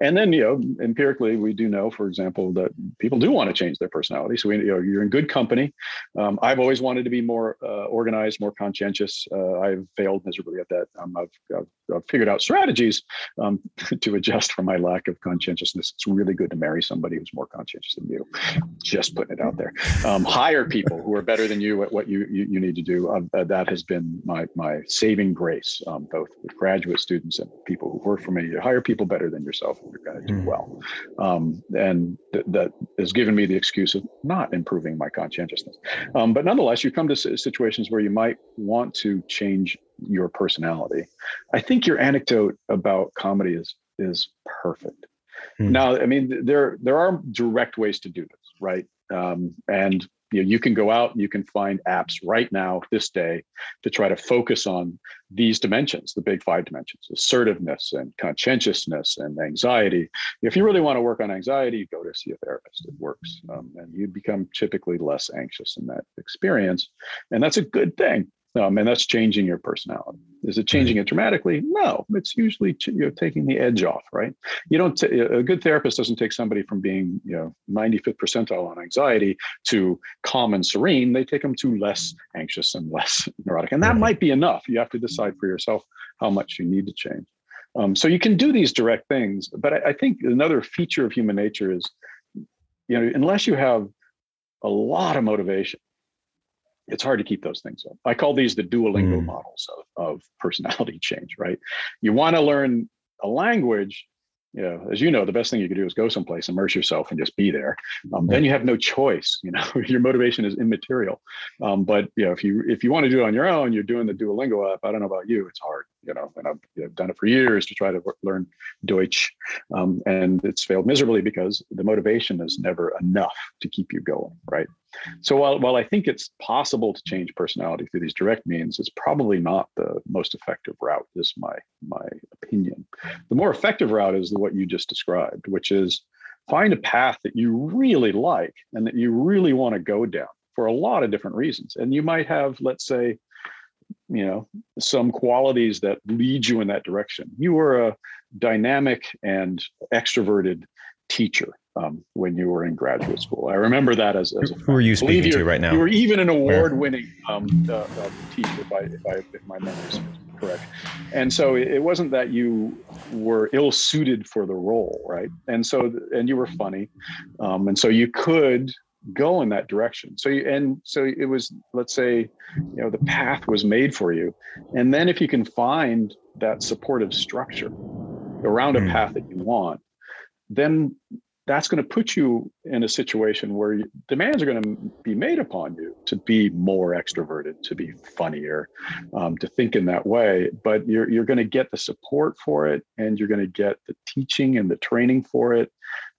And then, you know, empirically, we do know, for example, that people do want to change their personality. So, we, you know, you're in good company. Um, I've always wanted to be more uh, organized, more conscientious. Uh, I've failed miserably at that. Um, I've, I've, I've, figured out strategies um, to adjust for my lack of conscientiousness. It's really good to marry somebody who's more conscientious than you. Just putting it out there. Um, hire people who are better than you at what you you, you need to do. Uh, that has been my my saving grace, um, both with graduate students and people who work for me. You hire people better than yourself you're going to do mm. well. Um, and th- that has given me the excuse of not improving my conscientiousness. Um, but nonetheless, you come to situations where you might want to change your personality. I think your anecdote about comedy is is perfect. Mm. Now, I mean, there there are direct ways to do this, right? Um, and you, know, you can go out and you can find apps right now, this day, to try to focus on these dimensions, the big five dimensions, assertiveness and conscientiousness and anxiety. If you really want to work on anxiety, go to see a therapist. It works. Um, and you become typically less anxious in that experience. And that's a good thing um, and that's changing your personality. Is it changing it dramatically? No, it's usually you know taking the edge off. Right? You don't. T- a good therapist doesn't take somebody from being you know 95th percentile on anxiety to calm and serene. They take them to less anxious and less neurotic, and that might be enough. You have to decide for yourself how much you need to change. Um, so you can do these direct things, but I, I think another feature of human nature is, you know, unless you have a lot of motivation it's hard to keep those things up. I call these the Duolingo mm. models of, of personality change, right? You want to learn a language, you know, as you know, the best thing you can do is go someplace, immerse yourself, and just be there. Um, then you have no choice. You know, your motivation is immaterial. Um, but you know, if you if you want to do it on your own, you're doing the Duolingo app. I don't know about you, it's hard. You know, and I've, you know, done it for years to try to learn Deutsch, um, and it's failed miserably because the motivation is never enough to keep you going. Right. So while, while I think it's possible to change personality through these direct means, it's probably not the most effective route, is my my opinion. The more effective route is what you just described, which is find a path that you really like and that you really want to go down for a lot of different reasons. And you might have, let's say, you know, some qualities that lead you in that direction. You are a dynamic and extroverted teacher um, when you were in graduate school. I remember that as, as who are you speaking to right now? You were even an award-winning um, uh, uh, teacher, if, I, if, I, if my memory serves correct. And so it wasn't that you were ill suited for the role, right? And so, and you were funny, um, and so you could go in that direction. So you, and so it was, let's say, you know, the path was made for you, and then if you can find that supportive structure around a mm. path that you want, then that's going to put you in a situation where you, demands are going to be made upon you to be more extroverted, to be funnier, um, to think in that way. But you're you're going to get the support for it, and you're going to get the teaching and the training for it,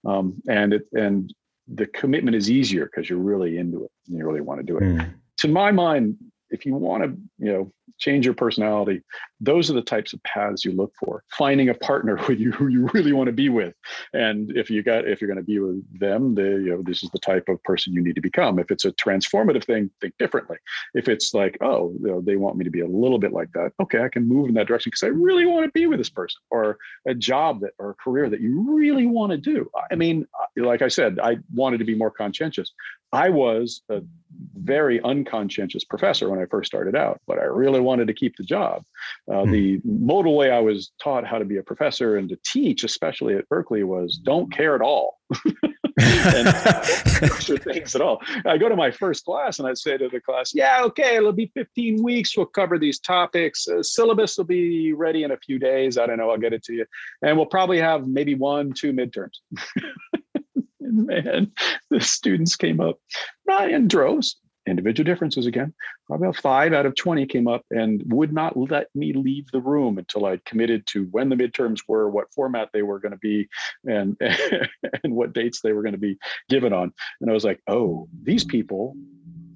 um, and it and the commitment is easier because you're really into it and you really want to do it. Mm. To my mind, if you want to, you know, change your personality, those are the types of paths you look for. Finding a partner who you who you really want to be with, and if you got if you're going to be with them, they, you know, this is the type of person you need to become. If it's a transformative thing, think differently. If it's like, oh, you know, they want me to be a little bit like that, okay, I can move in that direction because I really want to be with this person, or a job that or a career that you really want to do. I mean, like I said, I wanted to be more conscientious. I was a very unconscientious professor when I first started out, but I really wanted to keep the job. Uh, mm. The modal way I was taught how to be a professor and to teach, especially at Berkeley, was don't care at all. and things at all. I go to my first class and I say to the class, "Yeah, okay, it'll be 15 weeks. We'll cover these topics. Uh, syllabus will be ready in a few days. I don't know. I'll get it to you, and we'll probably have maybe one, two midterms." And man, the students came up not in droves, individual differences again. Probably about five out of 20 came up and would not let me leave the room until I'd committed to when the midterms were, what format they were going to be, and, and what dates they were going to be given on. And I was like, oh, these people,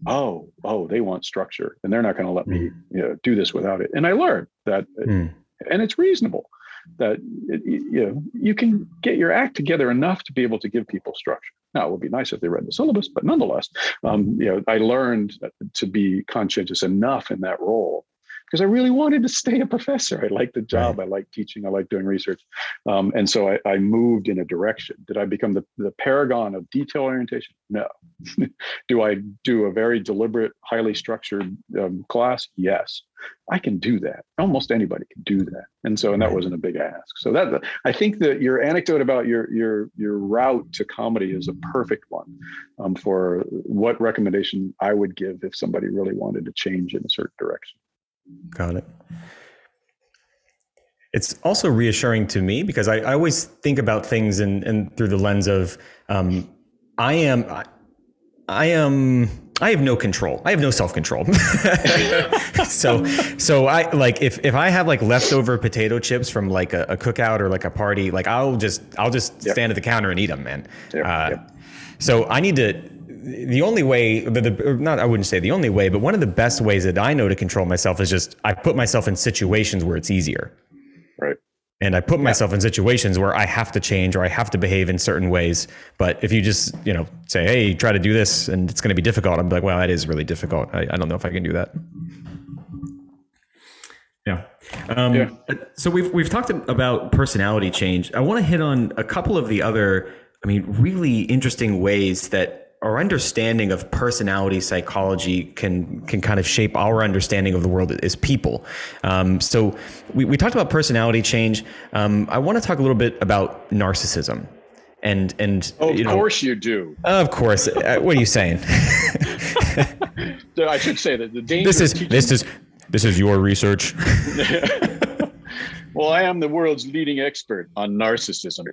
oh, oh, they want structure and they're not going to let me hmm. you know, do this without it. And I learned that, mm. and it's reasonable that you know you can get your act together enough to be able to give people structure. Now it would be nice if they read the syllabus, but nonetheless, um, you know, I learned to be conscientious enough in that role because I really wanted to stay a professor. I liked the job. Right. I like teaching. I like doing research. Um, and so I, I, moved in a direction. Did I become the, the paragon of detail orientation? No. do I do a very deliberate, highly structured um, class? Yes. I can do that. Almost anybody can do that. And so, and that wasn't a big ask. So that I think that your anecdote about your your your route to comedy is a perfect one um, for what recommendation I would give if somebody really wanted to change in a certain direction. Got it. It's also reassuring to me because I, I always think about things and and through the lens of um, I am I am I have no control. I have no self control. so so I like if if I have like leftover potato chips from like a, a cookout or like a party, like I'll just I'll just yep. stand at the counter and eat them, man. Yep. Uh, yep. So I need to the only way, the, the, not I wouldn't say the only way, but one of the best ways that I know to control myself is just I put myself in situations where it's easier. Right. And I put yeah. myself in situations where I have to change or I have to behave in certain ways. But if you just, you know, say, hey, try to do this and it's going to be difficult, I'm like, well, that is really difficult. I, I don't know if I can do that. Yeah. Um, yeah. So we've we've talked about personality change. I want to hit on a couple of the other, I mean, really interesting ways that our understanding of personality psychology can can kind of shape our understanding of the world as people. Um, so we, we talked about personality change. Um, I want to talk a little bit about narcissism. And and oh, of you know, course you do. Of course. Uh, what are you saying? I should say that the danger. This is this is this is your research. well, I am the world's leading expert on narcissism.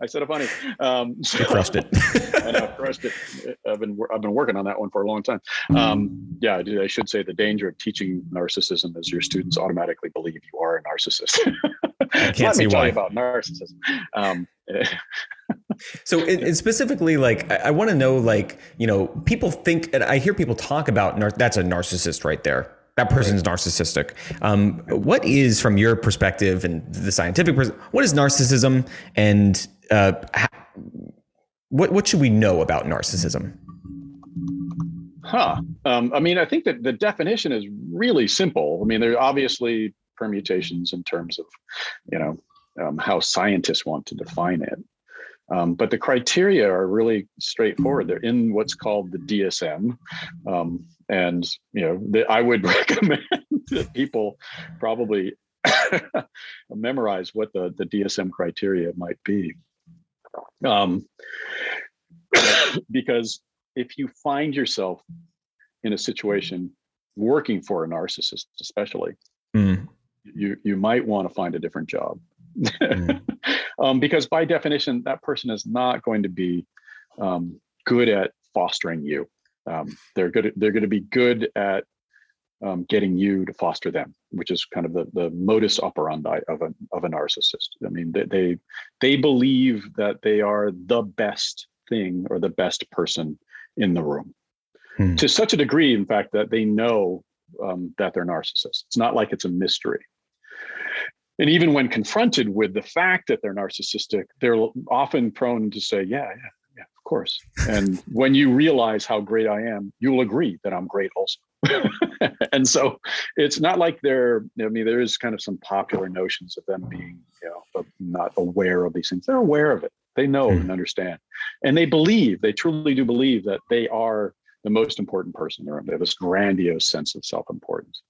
Woo! I said a funny. Um, so, crushed it. I know, crushed it. I've been I've been working on that one for a long time. Um, yeah, I should say the danger of teaching narcissism is your students automatically believe you are a narcissist. I can't Let see me tell why. You about narcissism. Um, so it, specifically like i, I want to know like you know people think and i hear people talk about nar- that's a narcissist right there that person's narcissistic. Um, what is, from your perspective and the scientific, pers- what is narcissism, and uh, what what should we know about narcissism? Huh. Um, I mean, I think that the definition is really simple. I mean, there are obviously permutations in terms of, you know, um, how scientists want to define it. Um, but the criteria are really straightforward. They're in what's called the DSM, um, and you know, the, I would recommend that people probably memorize what the the DSM criteria might be, um, because if you find yourself in a situation working for a narcissist, especially, mm. you you might want to find a different job. Mm. um, because by definition, that person is not going to be um, good at fostering you. Um, they're good. They're going to be good at um, getting you to foster them, which is kind of the, the modus operandi of a of a narcissist. I mean, they, they they believe that they are the best thing or the best person in the room hmm. to such a degree, in fact, that they know um, that they're narcissists. It's not like it's a mystery. And even when confronted with the fact that they're narcissistic, they're often prone to say, "Yeah, yeah, yeah, of course." and when you realize how great I am, you'll agree that I'm great also. and so it's not like they're i mean there is kind of some popular notions of them being you know not aware of these things they're aware of it they know mm. and understand and they believe they truly do believe that they are the most important person in the room. They have this grandiose sense of self-importance.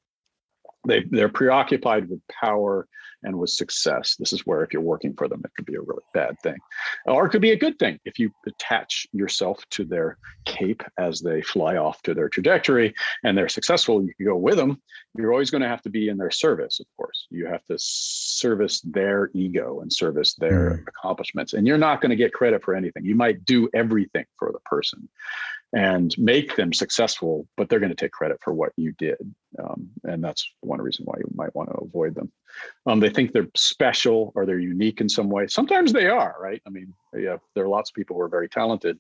They, they're preoccupied with power and with success. This is where, if you're working for them, it could be a really bad thing, or it could be a good thing if you attach yourself to their cape as they fly off to their trajectory and they're successful. You can go with them. You're always going to have to be in their service, of course. You have to service their ego and service their mm. accomplishments, and you're not going to get credit for anything. You might do everything for the person, and make them successful, but they're going to take credit for what you did. Um, and that's one reason why you might want to avoid them. Um, they think they're special or they're unique in some way. Sometimes they are, right? I mean, yeah, there are lots of people who are very talented,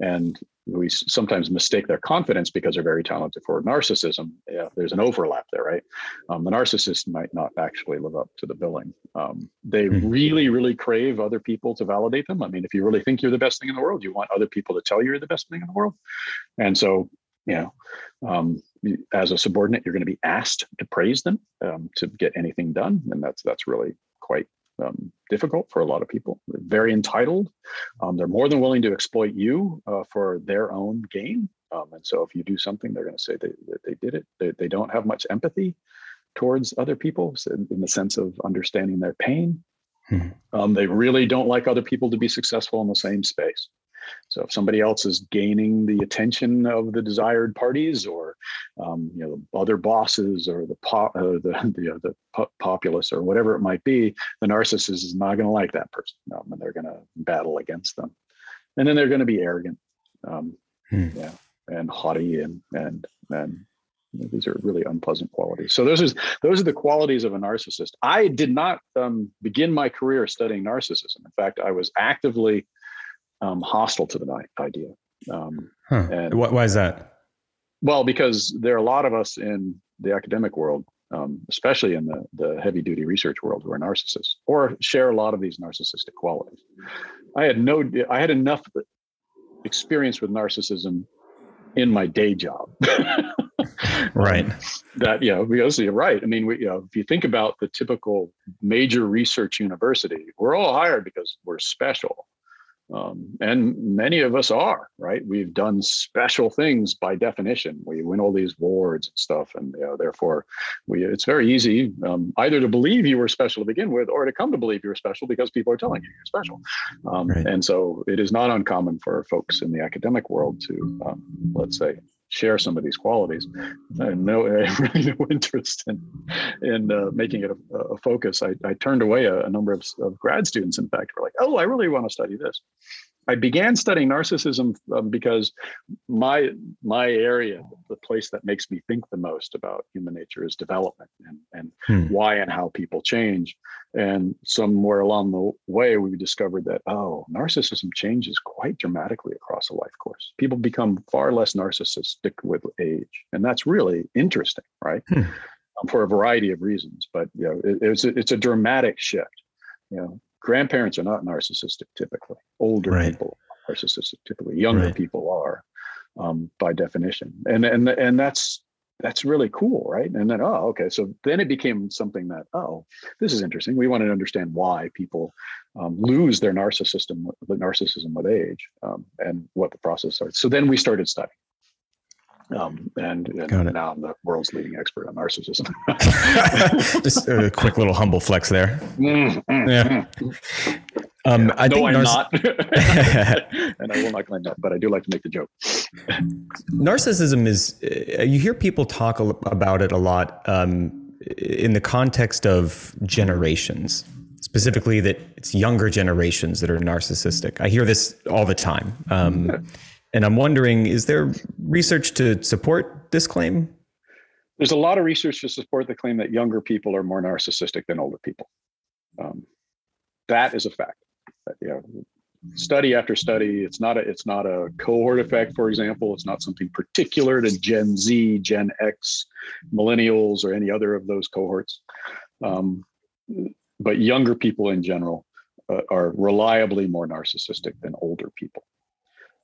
and we sometimes mistake their confidence because they're very talented for narcissism. Yeah, there's an overlap there, right? Um, the narcissist might not actually live up to the billing. Um, they mm-hmm. really, really crave other people to validate them. I mean, if you really think you're the best thing in the world, you want other people to tell you you're the best thing in the world. And so, you know, um, as a subordinate, you're going to be asked to praise them um, to get anything done, and that's that's really quite um, difficult for a lot of people. They're very entitled. Um, they're more than willing to exploit you uh, for their own gain. Um, and so if you do something, they're going to say they, that they did it. They, they don't have much empathy towards other people in the sense of understanding their pain. Hmm. they really don't like other people to be successful in the same space. So if somebody else is gaining the attention of the desired parties, or um, you know other bosses, or the po- uh, the the, uh, the po- populace, or whatever it might be, the narcissist is not going to like that person, um, and they're going to battle against them, and then they're going to be arrogant, um, hmm. yeah, and haughty, and and and these are really unpleasant qualities. So those are those are the qualities of a narcissist. I did not um, begin my career studying narcissism. In fact, I was actively um, hostile to the idea. Um, huh. and, why is that? Well, because there are a lot of us in the academic world, um, especially in the, the heavy duty research world, who are narcissists or share a lot of these narcissistic qualities. I had no, I had enough experience with narcissism in my day job. right. That, you know, because you're right. I mean, we, you know, if you think about the typical major research university, we're all hired because we're special. Um, and many of us are right? We've done special things by definition. We win all these awards and stuff and you know therefore we it's very easy um, either to believe you were special to begin with or to come to believe you're special because people are telling you you're special. Um, right. and so it is not uncommon for folks in the academic world to um, let's say share some of these qualities. I no, really no interest in in uh, making it a, a focus. I, I, turned away a, a number of, of, grad students. In fact, were like, "Oh, I really want to study this." I began studying narcissism um, because my my area, the place that makes me think the most about human nature, is development and and hmm. why and how people change. And somewhere along the way, we discovered that oh, narcissism changes quite dramatically across a life course. People become far less narcissistic with age, and that's really interesting, right? Hmm. Um, for a variety of reasons, but you know, it, it's a, it's a dramatic shift. You know, grandparents are not narcissistic typically. Older right. people are narcissistic typically. Younger right. people are, um, by definition, and and and that's that's really cool, right? And then oh, okay, so then it became something that oh, this is interesting. We wanted to understand why people um, lose their narcissism, the narcissism with age, um, and what the process starts. So then we started studying. Um, and, and now I'm the world's leading expert on narcissism. Just a quick little humble flex there. Mm, mm, yeah. Mm. Um, yeah. I no, think I'm not, and I will not claim that, but I do like to make the joke. Narcissism is. Uh, you hear people talk about it a lot um, in the context of generations, specifically that it's younger generations that are narcissistic. I hear this all the time, um, and I'm wondering: is there research to support this claim? There's a lot of research to support the claim that younger people are more narcissistic than older people. Um, that is a fact you know study after study it's not a it's not a cohort effect for example it's not something particular to gen z gen x millennials or any other of those cohorts um, but younger people in general uh, are reliably more narcissistic than older people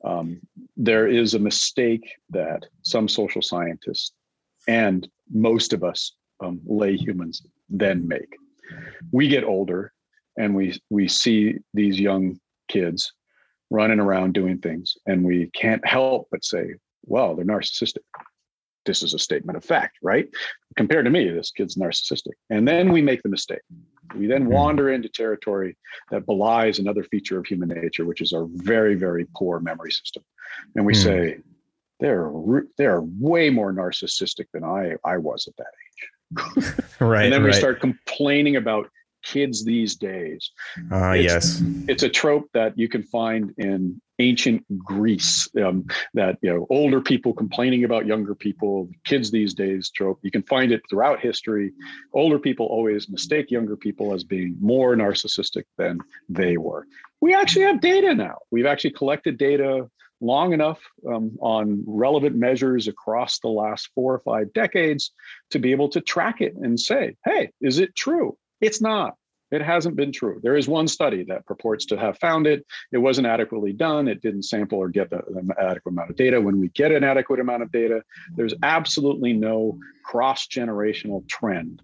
um, there is a mistake that some social scientists and most of us um, lay humans then make. We get older and we we see these young kids running around doing things and we can't help but say well they're narcissistic. This is a statement of fact right? Compared to me this kid's narcissistic. And then we make the mistake we then hmm. wander into territory that belies another feature of human nature which is our very very poor memory system and we mm. say they're they're way more narcissistic than i i was at that age right and then we right. start complaining about kids these days. Ah, uh, yes. It's a trope that you can find in ancient Greece. Um, that you know, older people complaining about younger people, kids these days trope. You can find it throughout history. Older people always mistake younger people as being more narcissistic than they were. We actually have data now. We've actually collected data long enough um, on relevant measures across the last four or five decades to be able to track it and say, hey, is it true? It's not. It hasn't been true. There is one study that purports to have found it. It wasn't adequately done. It didn't sample or get the, the adequate amount of data. When we get an adequate amount of data, there's absolutely no cross generational trend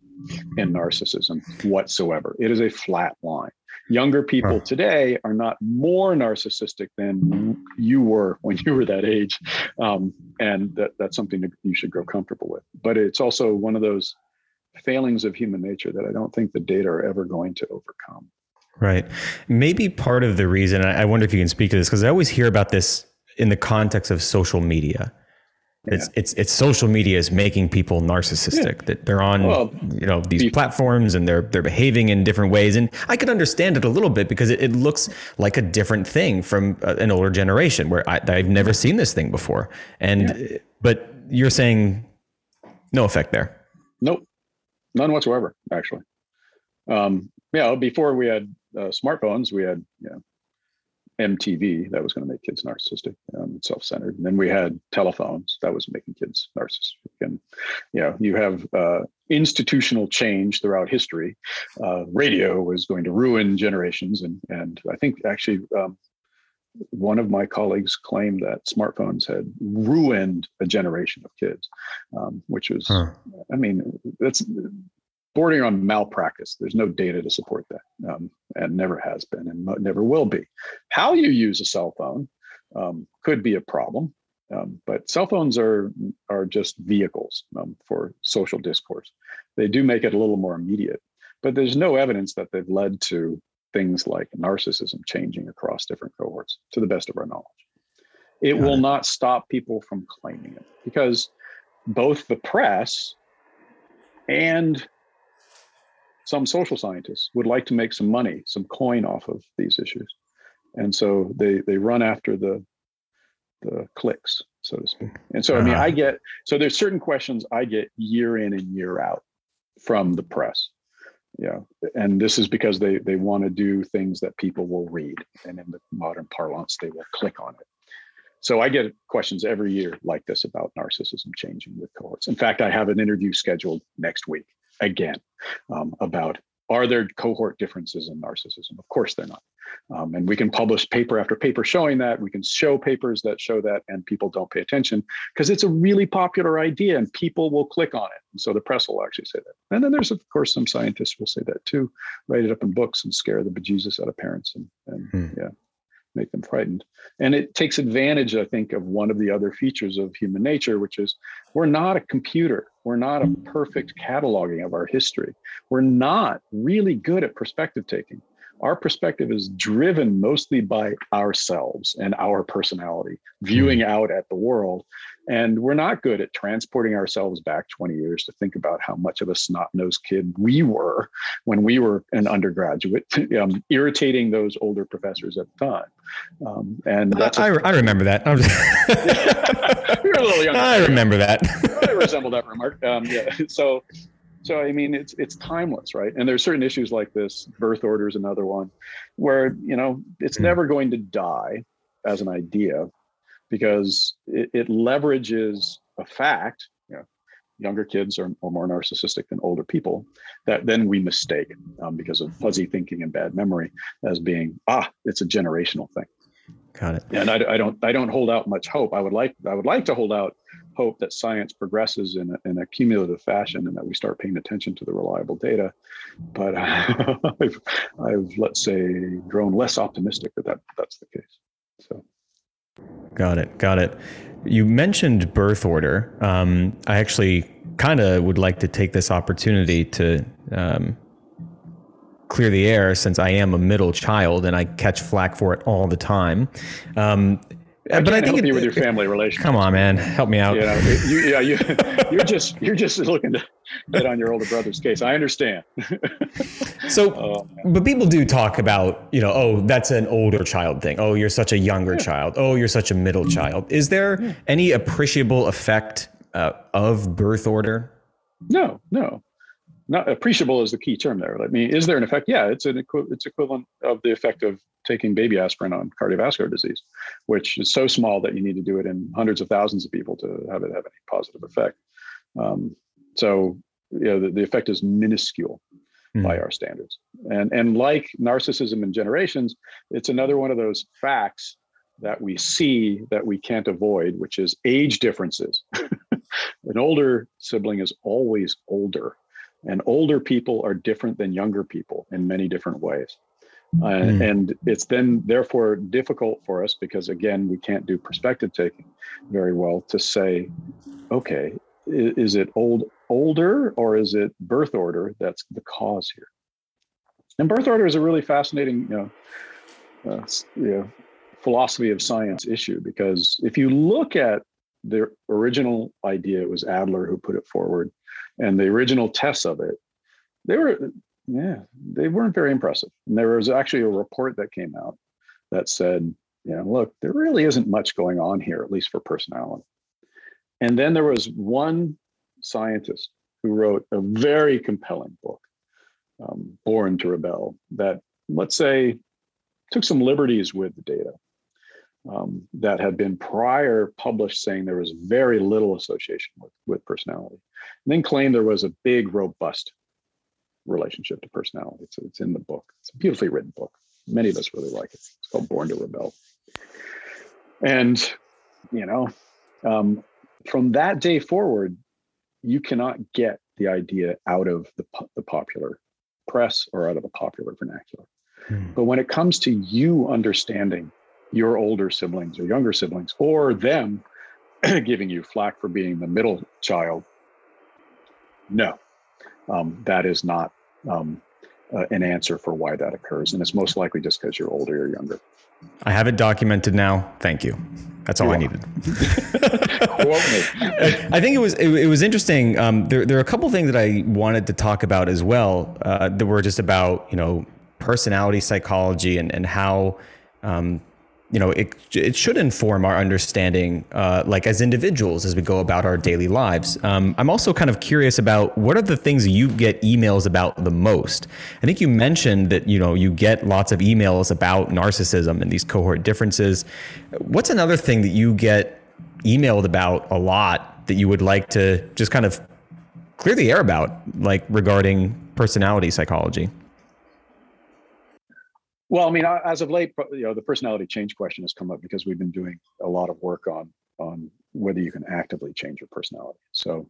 in narcissism whatsoever. It is a flat line. Younger people today are not more narcissistic than you were when you were that age. Um, and that, that's something that you should grow comfortable with. But it's also one of those failings of human nature that I don't think the data are ever going to overcome. Right. Maybe part of the reason, I wonder if you can speak to this, because I always hear about this in the context of social media. It's yeah. it's it's social media is making people narcissistic yeah. that they're on well, you know these platforms and they're they're behaving in different ways and I can understand it a little bit because it, it looks like a different thing from uh, an older generation where I, have never seen this thing before and yeah. but you're saying no effect there. Nope none whatsoever, actually. Um, yeah, before we had uh, smartphones, we had you know, MTV that was going to make kids narcissistic, um, self-centered. And then we had telephones that was making kids narcissistic. And you know, you have uh, institutional change throughout history. Uh, radio was going to ruin generations, and and I think actually um, one of my colleagues claimed that smartphones had ruined a generation of kids, um, which was, huh. I mean, that's bordering on malpractice. There's no data to support that, um, and never has been, and never will be. How you use a cell phone um, could be a problem, um, but cell phones are are just vehicles um, for social discourse. They do make it a little more immediate, but there's no evidence that they've led to things like narcissism changing across different cohorts, to the best of our knowledge. It will not stop people from claiming it because both the press and some social scientists would like to make some money, some coin off of these issues. And so they they run after the the clicks, so to speak. And so I mean I uh-huh. get so there's certain questions I get year in and year out from the press yeah and this is because they they want to do things that people will read and in the modern parlance they will click on it so i get questions every year like this about narcissism changing with cohorts in fact i have an interview scheduled next week again um, about are there cohort differences in narcissism? Of course, they're not. Um, and we can publish paper after paper showing that. We can show papers that show that, and people don't pay attention because it's a really popular idea and people will click on it. And so the press will actually say that. And then there's, of course, some scientists will say that too, write it up in books and scare the bejesus out of parents. And, and hmm. yeah. make them frightened. And it takes advantage, I think, of one of the other features of human nature, which is we're not a computer. We're not a perfect cataloging of our history. We're not really good at perspective taking our perspective is driven mostly by ourselves and our personality, viewing hmm. out at the world. And we're not good at transporting ourselves back 20 years to think about how much of a snot nosed kid we were when we were an undergraduate, um, irritating those older professors at the time. Um, and that's I, I remember that. A younger. I remember that. I resemble that remark. Um, yeah. So, so I mean, it's it's timeless, right? And there's certain issues like this. Birth order is another one, where you know it's mm. never going to die as an idea because it, it leverages a fact. You know, younger kids are, are, more narcissistic than older people. That then we mistake um, because of fuzzy thinking and bad memory as being ah, it's a generational thing. Got it. And I, I don't I don't hold out much hope. I would like I would like to hold out hope that science progresses in a, in a cumulative fashion and that we start paying attention to the reliable data. But I've, I've, let's say, grown less optimistic that, that that's the case. So. Got it. Got it. You mentioned birth order. Um, I actually kind of would like to take this opportunity to um, clear the air since I am a middle child and I catch flack for it all the time. Um, I but I think help it, you with your family relationship. Come on, man, help me out. You know, you, yeah, you, you're just you're just looking to get on your older brother's case. I understand. so, oh, but people do talk about you know, oh, that's an older child thing. Oh, you're such a younger yeah. child. Oh, you're such a middle child. Is there yeah. any appreciable effect uh, of birth order? No, no not appreciable is the key term there. I mean, is there an effect? Yeah, it's an equi- it's equivalent of the effect of taking baby aspirin on cardiovascular disease, which is so small that you need to do it in hundreds of thousands of people to have it have any positive effect. Um, so, you know, the, the effect is minuscule mm. by our standards. And and like narcissism in generations, it's another one of those facts that we see that we can't avoid, which is age differences. An older sibling is always older and older people are different than younger people in many different ways. Uh, mm. And it's then therefore difficult for us because, again, we can't do perspective taking very well to say, okay, is, is it old older or is it birth order that's the cause here? And birth order is a really fascinating, you know, uh, you know, philosophy of science issue because if you look at the original idea, it was Adler who put it forward and the original tests of it, they were yeah, they weren't very impressive. And there was actually a report that came out that said, you know, look, there really isn't much going on here, at least for personality. And then there was one scientist who wrote a very compelling book, um, Born to Rebel, that let's say took some liberties with the data um, that had been prior published saying there was very little association with, with personality, and then claimed there was a big, robust relationship to personality. So it's in the book. It's a beautifully written book. Many of us really like it. It's called Born to Rebel. And, you know, um, from that day forward, you cannot get the idea out of the, the popular press or out of the popular vernacular. Hmm. But when it comes to you understanding your older siblings or younger siblings or them giving you flack for being the middle child no um, that is not um, uh, an answer for why that occurs and it's most likely just because you're older or younger i have it documented now thank you that's all I needed. I think it was it, it was interesting. Um, there, there are a couple things that I wanted to talk about as well uh, that were just about you know personality psychology and and how um, you know, it, it should inform our understanding, uh, like as individuals, as we go about our daily lives. Um, I'm also kind of curious about what are the things you get emails about the most. I think you mentioned that you know you get lots of emails about narcissism and these cohort differences. What's another thing that you get emailed about a lot that you would like to just kind of clear the air about, like regarding personality psychology? Well, I mean, as of late, you know, the personality change question has come up because we've been doing a lot of work on on whether you can actively change your personality. So,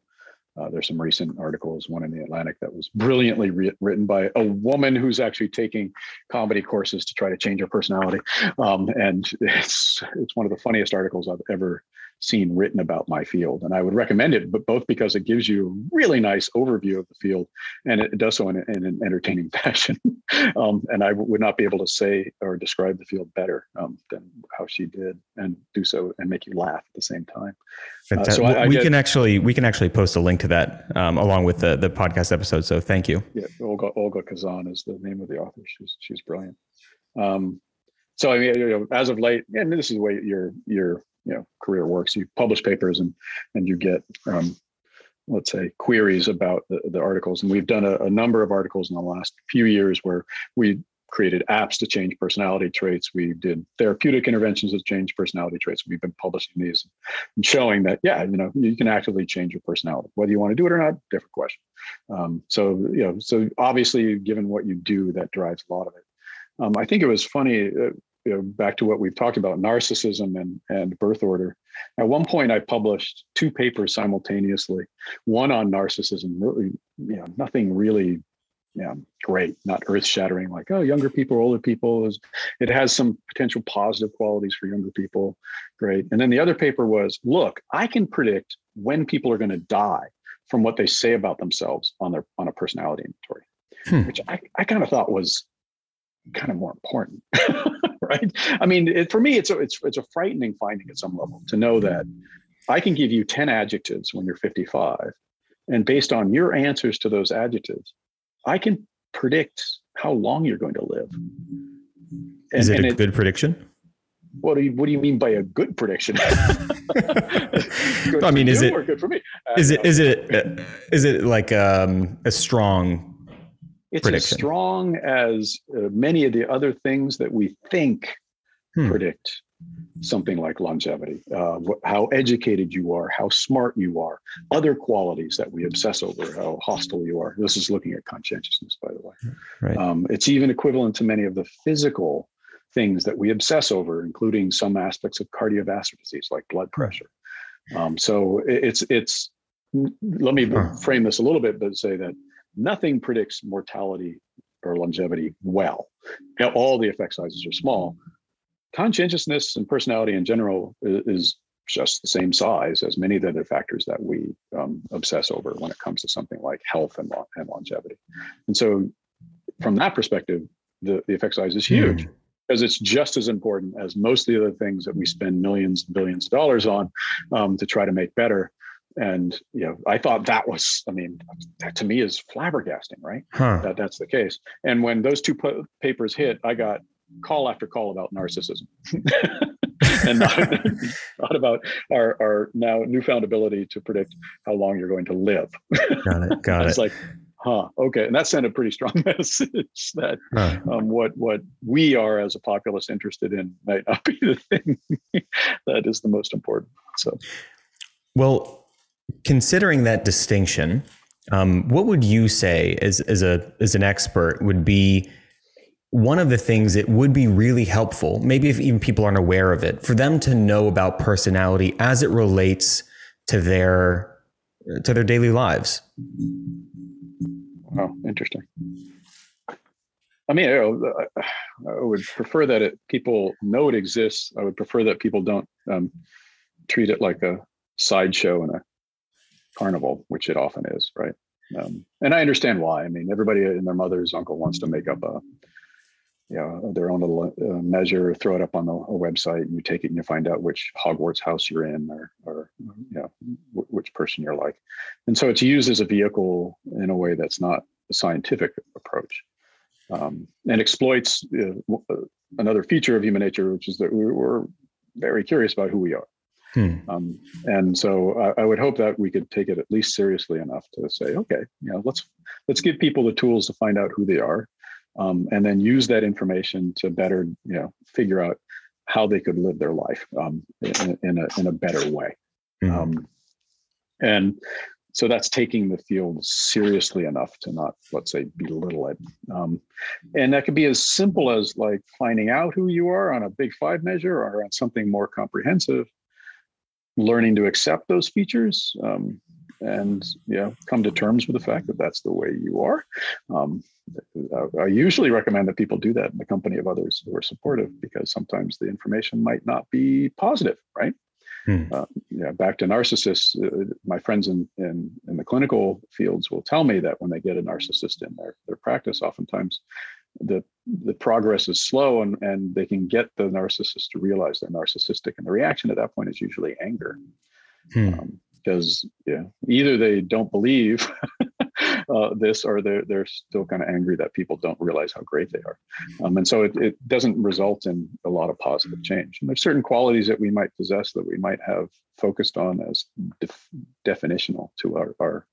Uh, there's some recent articles, one in the Atlantic that was brilliantly re- written by a woman who's actually taking comedy courses to try to change her personality, um, and it's it's one of the funniest articles I've ever seen written about my field. And I would recommend it, but both because it gives you a really nice overview of the field and it does so in, in an entertaining fashion. um, and I would not be able to say or describe the field better um, than how she did and do so and make you laugh at the same time. Uh, so I, I we get, can actually, we can actually post a link to that um, along with the, the podcast episode. So thank you. Yeah. Olga, Olga Khazan is the name of the author. She's, she's brilliant. Um, so I mean, you know, as of late, and this is the way your your you know career works. You publish papers and and you get um, let's say queries about the, the articles. And we've done a, a number of articles in the last few years where we created apps to change personality traits. We did therapeutic interventions to change personality traits. We've been publishing these and showing that, yeah, you know, you can actively change your personality. Whether you want to do it or not, different question. Um, so, you know, so obviously, given what you do, that drives a lot of it. Um, I think it was funny. Uh, you know, back to what we've talked about, narcissism and, and birth order. At one point, I published two papers simultaneously, one on narcissism, really, you know, nothing really you know, great, not earth shattering, like, oh, younger people, older people. Is, it has some potential positive qualities for younger people. Great. And then the other paper was, look, I can predict when people are going to die from what they say about themselves on their on a personality inventory, hmm. which I, I kind of thought was kind of more important. right? I mean, it, for me, it's a, it's it's a frightening finding at some level to know that I can give you ten adjectives when you're 55, and based on your answers to those adjectives, I can predict how long you're going to live. And, Is it a it, good prediction? What do you What do you mean by a good prediction? I mean, is it good for me? Is it is it is it like um, a strong it's prediction. as strong as uh, many of the other things that we think hmm. predict something like longevity, uh, wh- how educated you are, how smart you are, other qualities that we obsess over, how hostile you are. This is looking at conscientiousness, by the way. Right. Um, it's even equivalent to many of the physical things that we obsess over, including some aspects of cardiovascular disease like blood hmm. pressure. Um, so it's it's. Let me frame this a little bit, but say that nothing predicts mortality or longevity well. All the effect sizes are small. Conscientiousness and personality in general is just the same size as many of the other factors that we um, obsess over when it comes to something like health and, and longevity. And so, from that perspective, the, the effect size is huge. Mm. Because it's just as important as most of the other things that we spend millions and billions of dollars on um, to try to make better and you know i thought that was i mean that to me is flabbergasting right? Huh. that that's the case. And when those two papers hit i got call after call about narcissism. And not, not, about our, our now newfound ability to predict how long you're going to live. Got it got it. it's like huh okay. And that sent a pretty strong message that huh. um, what what we are as a populace interested in might not be the thing that is the most important so. Well Considering that distinction, um, what would you say as, as a as an expert would be one of the things that would be really helpful, maybe if even people aren't aware of it, for them to know about personality as it relates to their to their daily lives? Oh, interesting. I mean, I, I would prefer that it, people know it exists. I would prefer that people don't um, treat it like a sideshow and a carnival, which it often is, right? Um, and I understand why. I mean, everybody and their mother's uncle wants to make up a, you know, their own little uh, measure, throw it up on the website, and you take it and you find out which Hogwarts house you're in, or, or you know, w- which person you're like. And so it's used as a vehicle in a way that's not a scientific approach, um, and exploits uh, another feature of human nature, which is that we're very curious about who we are. Hmm. Um, and so I, I, would hope that we could take it at least seriously enough to say, okay, you know, let's let's give people the tools to find out who they are, um, and then use that information to better, you know, figure out how they could live their life um, in, in, a in a better way. Hmm. and so that's taking the field seriously enough to not, let's say, belittle it. Um, and that could be as simple as like finding out who you are on a big five measure or on something more comprehensive learning to accept those features. Um, and know come to terms with the fact that that's the way you are. Um, I usually recommend that people do that in the company of others who are supportive because sometimes the information might not be positive, right? Hmm. Uh, yeah, back to narcissists, uh, my friends in, in, in the clinical fields will tell me that when they get a narcissist in their, their practice, oftentimes the the progress is slow and, and they can get the narcissist to realize they're narcissistic. And the reaction at that point is usually anger. Hmm. Um, because yeah, either they don't believe uh, this or they're, they're still kind of angry that people don't realize how great they are. Um, and so it, it doesn't result in a lot of positive change. And there's certain qualities that we might possess that we might have focused on as def- definitional to our, our,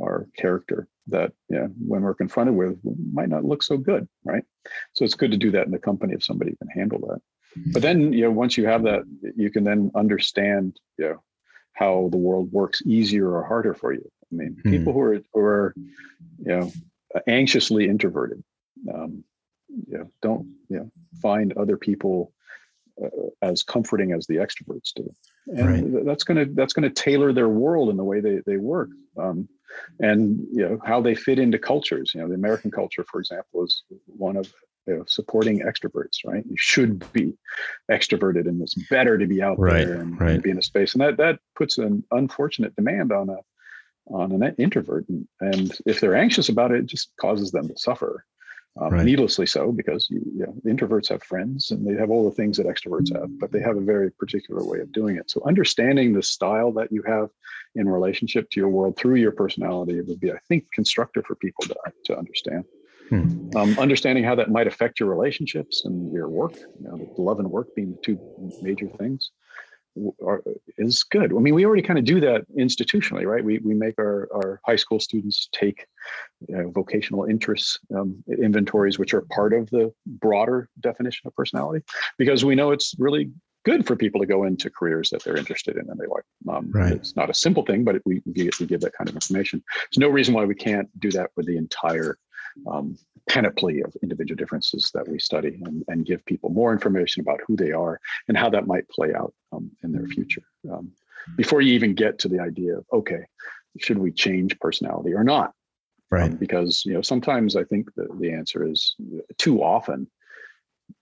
our character that yeah, when we're confronted with might not look so good, right? So it's good to do that in the company if somebody can handle that. But then, you know, once you have that, you can then understand, you know, how the world works easier or harder for you. I mean, hmm. people who are who are you know anxiously introverted, um, you know, don't you know find other people uh, as comforting as the extroverts do, and right. that's gonna that's gonna tailor their world in the way they they work. Um, and you know how they fit into cultures. You know, the American culture, for example, is one of you know, supporting extroverts, right? You should be extroverted, and it's better to be out right, there and, right. and, be in a space. And that that puts an unfortunate demand on a on an introvert, and, and if they're anxious about it, it just causes them to suffer, um, right. needlessly so, because you, you know, introverts have friends and they have all the things that extroverts have, but they have a very particular way of doing it. So understanding the style that you have in relationship to your world through your personality would be, I think, constructive for people to to understand. Hmm. Um, understanding how that might affect your relationships and your work, you know, love and work being the two major things, are, is good. I mean, we already kind of do that institutionally, right? We, we make our, our high school students take you know, vocational interests um, inventories, which are part of the broader definition of personality, because we know it's really good for people to go into careers that they're interested in and they like. Um, right. It's not a simple thing, but we, we, we give that kind of information. There's no reason why we can't do that with the entire um, panoply of individual differences that we study and, and, give people more information about who they are and how that might play out um, in their future. Um, before you even get to the idea of, okay, should we change personality or not? Right. Um, because, you know, sometimes I think the, the answer is too often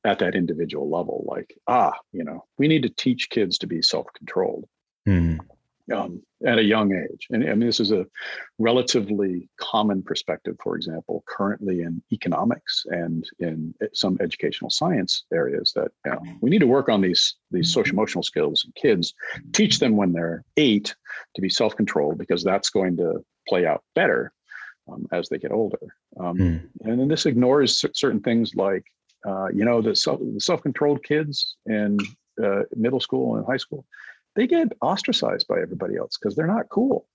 at that individual level, like, ah, you know, we need to teach kids to be self controlled. Um, at a young age. And I mean, this is a relatively common perspective, for example, currently in economics and in some educational science areas that you know, we need to work on these, these social emotional skills in kids, teach them when they're eight to be self controlled, because that's going to play out better um, as they get older. Um, mm. And then this ignores certain things like, uh, you know, the, self, the self-controlled kids in uh, middle school and high school, they get ostracized by everybody else because they're not cool.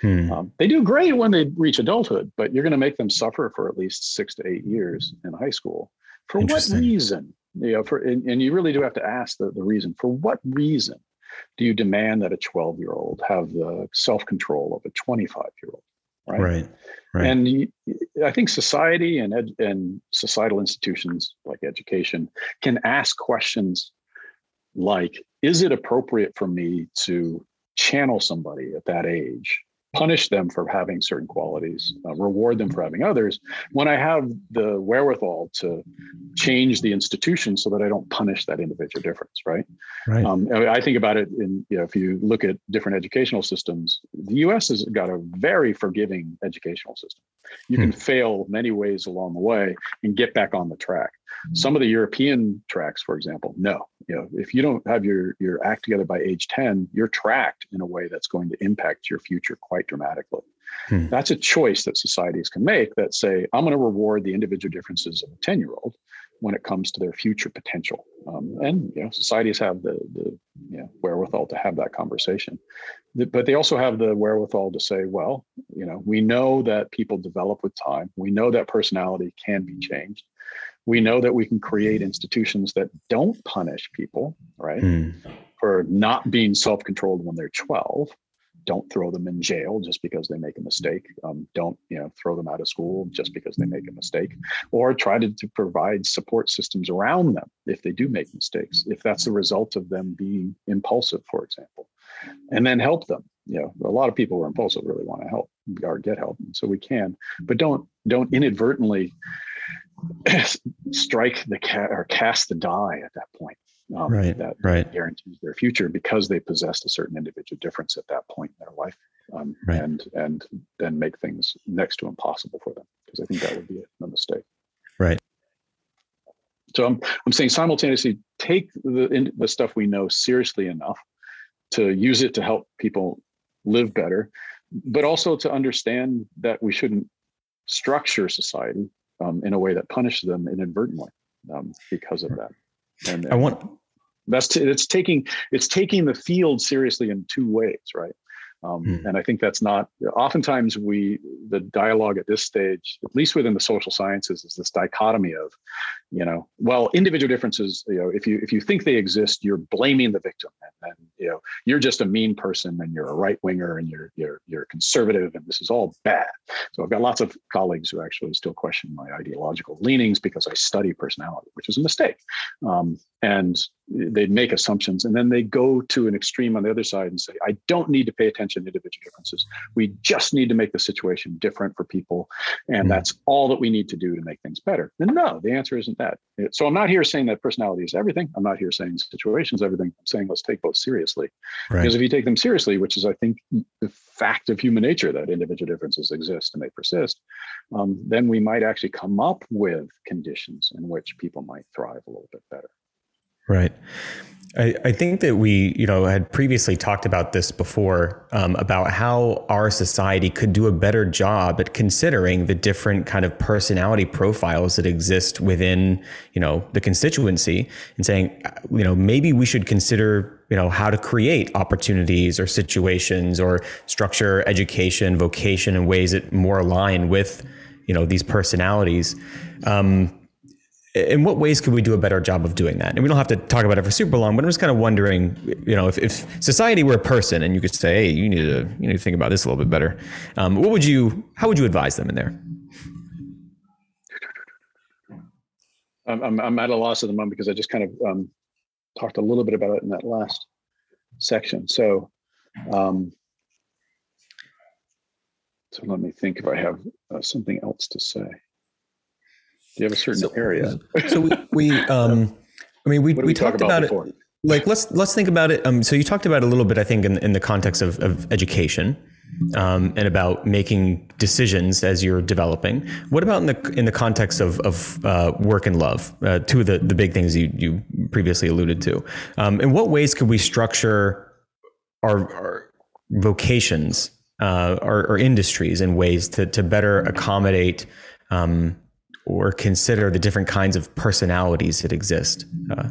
Hmm. Um, they do great when they reach adulthood, but you're going to make them suffer for at least six to eight years in high school. For what reason? You know, for and, and you really do have to ask the, the reason. For what reason do you demand that a 12 year old have the self control of a 25 year old? Right. Right. right. And you, I think society and ed, and societal institutions like education can ask questions like is it appropriate for me to channel somebody at that age punish them for having certain qualities, uh, reward them for having others, when I have the wherewithal to change the institution so that I don't punish that individual difference, right? Right. Um, I think about it in, you know, if you look at different educational systems, the US has got a very forgiving educational system. You hmm. can fail many ways along the way and get back on the track. Some of the European tracks, for example, no. You know, if you don't have your your act together by age 10, you're tracked in a way that's going to impact your future quite dramatically. Hmm. That's a choice that societies can make that say, I'm going to reward the individual differences of a 10 year old when it comes to their future potential. Um, and you know, societies have the the you know, wherewithal to have that conversation, but they also have the wherewithal to say, well, you know, we know that people develop with time. We know that personality can be changed we know that we can create institutions that don't punish people, right, mm. for not being self controlled when they're 12. Don't throw them in jail just because they make a mistake. Um, don't you know throw them out of school just because they make a mistake, or try to, to provide support systems around them if they do make mistakes. If that's the result of them being impulsive, for example, and then help them you know, a lot of people who are impulsive really want to help or get help, and so we can, but don't don't inadvertently strike the cat or cast the die at that point. Um, right. That right. guarantees their future because they possessed a certain individual difference at that point in their life, um, right. and and then make things next to impossible for them because I think that would be a mistake. Right. So I'm I'm saying simultaneously take the the stuff we know seriously enough to use it to help people live better, but also to understand that we shouldn't structure society um, in a way that punishes them inadvertently um, because of that. And, and I want that's t- it's taking it's taking the field seriously in two ways, right? Um, mm. And I think that's not, oftentimes we, the dialogue at this stage, at least within the social sciences, is this dichotomy of, you know, well, individual differences, you know, if you, if you think they exist, you're blaming the victim and, and you know, you're just a mean person and you're a right winger and you're, you're, you're conservative and this is all bad. So I've got lots of colleagues who actually still question my ideological leanings because I study personality, which is a mistake. Um, and they make assumptions and then they go to an extreme on the other side and say i don't need to pay attention to individual differences. We just need to make the situation different for people and mm-hmm. that's all that we need to do to make things better. And no the answer isn't that. So i'm not here saying that personality is everything. I'm not here saying situations everything. I'm saying let's take both seriously. Right. because if you take them seriously which is i think the fact of human nature that individual differences exist and they persist um, then we might actually come up with conditions in which people might thrive a little bit better Right. I, I, think that we, you know, had previously talked about this before um, about how our society could do a better job at considering the different kind of personality profiles that exist within, you know, the constituency, and saying, you know, maybe we should consider, you know, how to create opportunities or situations or structure education, vocation in ways that more align with, you know, these personalities. Um, in what ways could we do a better job of doing that? And we don't have to talk about it for super long, but I'm just kind of wondering, you know, if, if society were a person and you could say, hey, you need to you need to think about this a little bit better. Um, what would you? How would you advise them in there? I'm, I'm at a loss at the moment because I just kind of um, talked a little bit about it in that last section. So, um, so let me think if I have uh, something else to say. You have a certain so, area? so we, we um, I mean, we, we, we talked about, about it. Like let's let's think about it. Um, so you talked about it a little bit, I think, in, in the context of, of education, um, and about making decisions as you're developing. What about in the in the context of of uh, work and love? Uh, two of the the big things you you previously alluded to. Um, in what ways could we structure our, our vocations, uh, our, our, industries, in ways to to better accommodate um, or consider the different kinds of personalities that exist? Uh,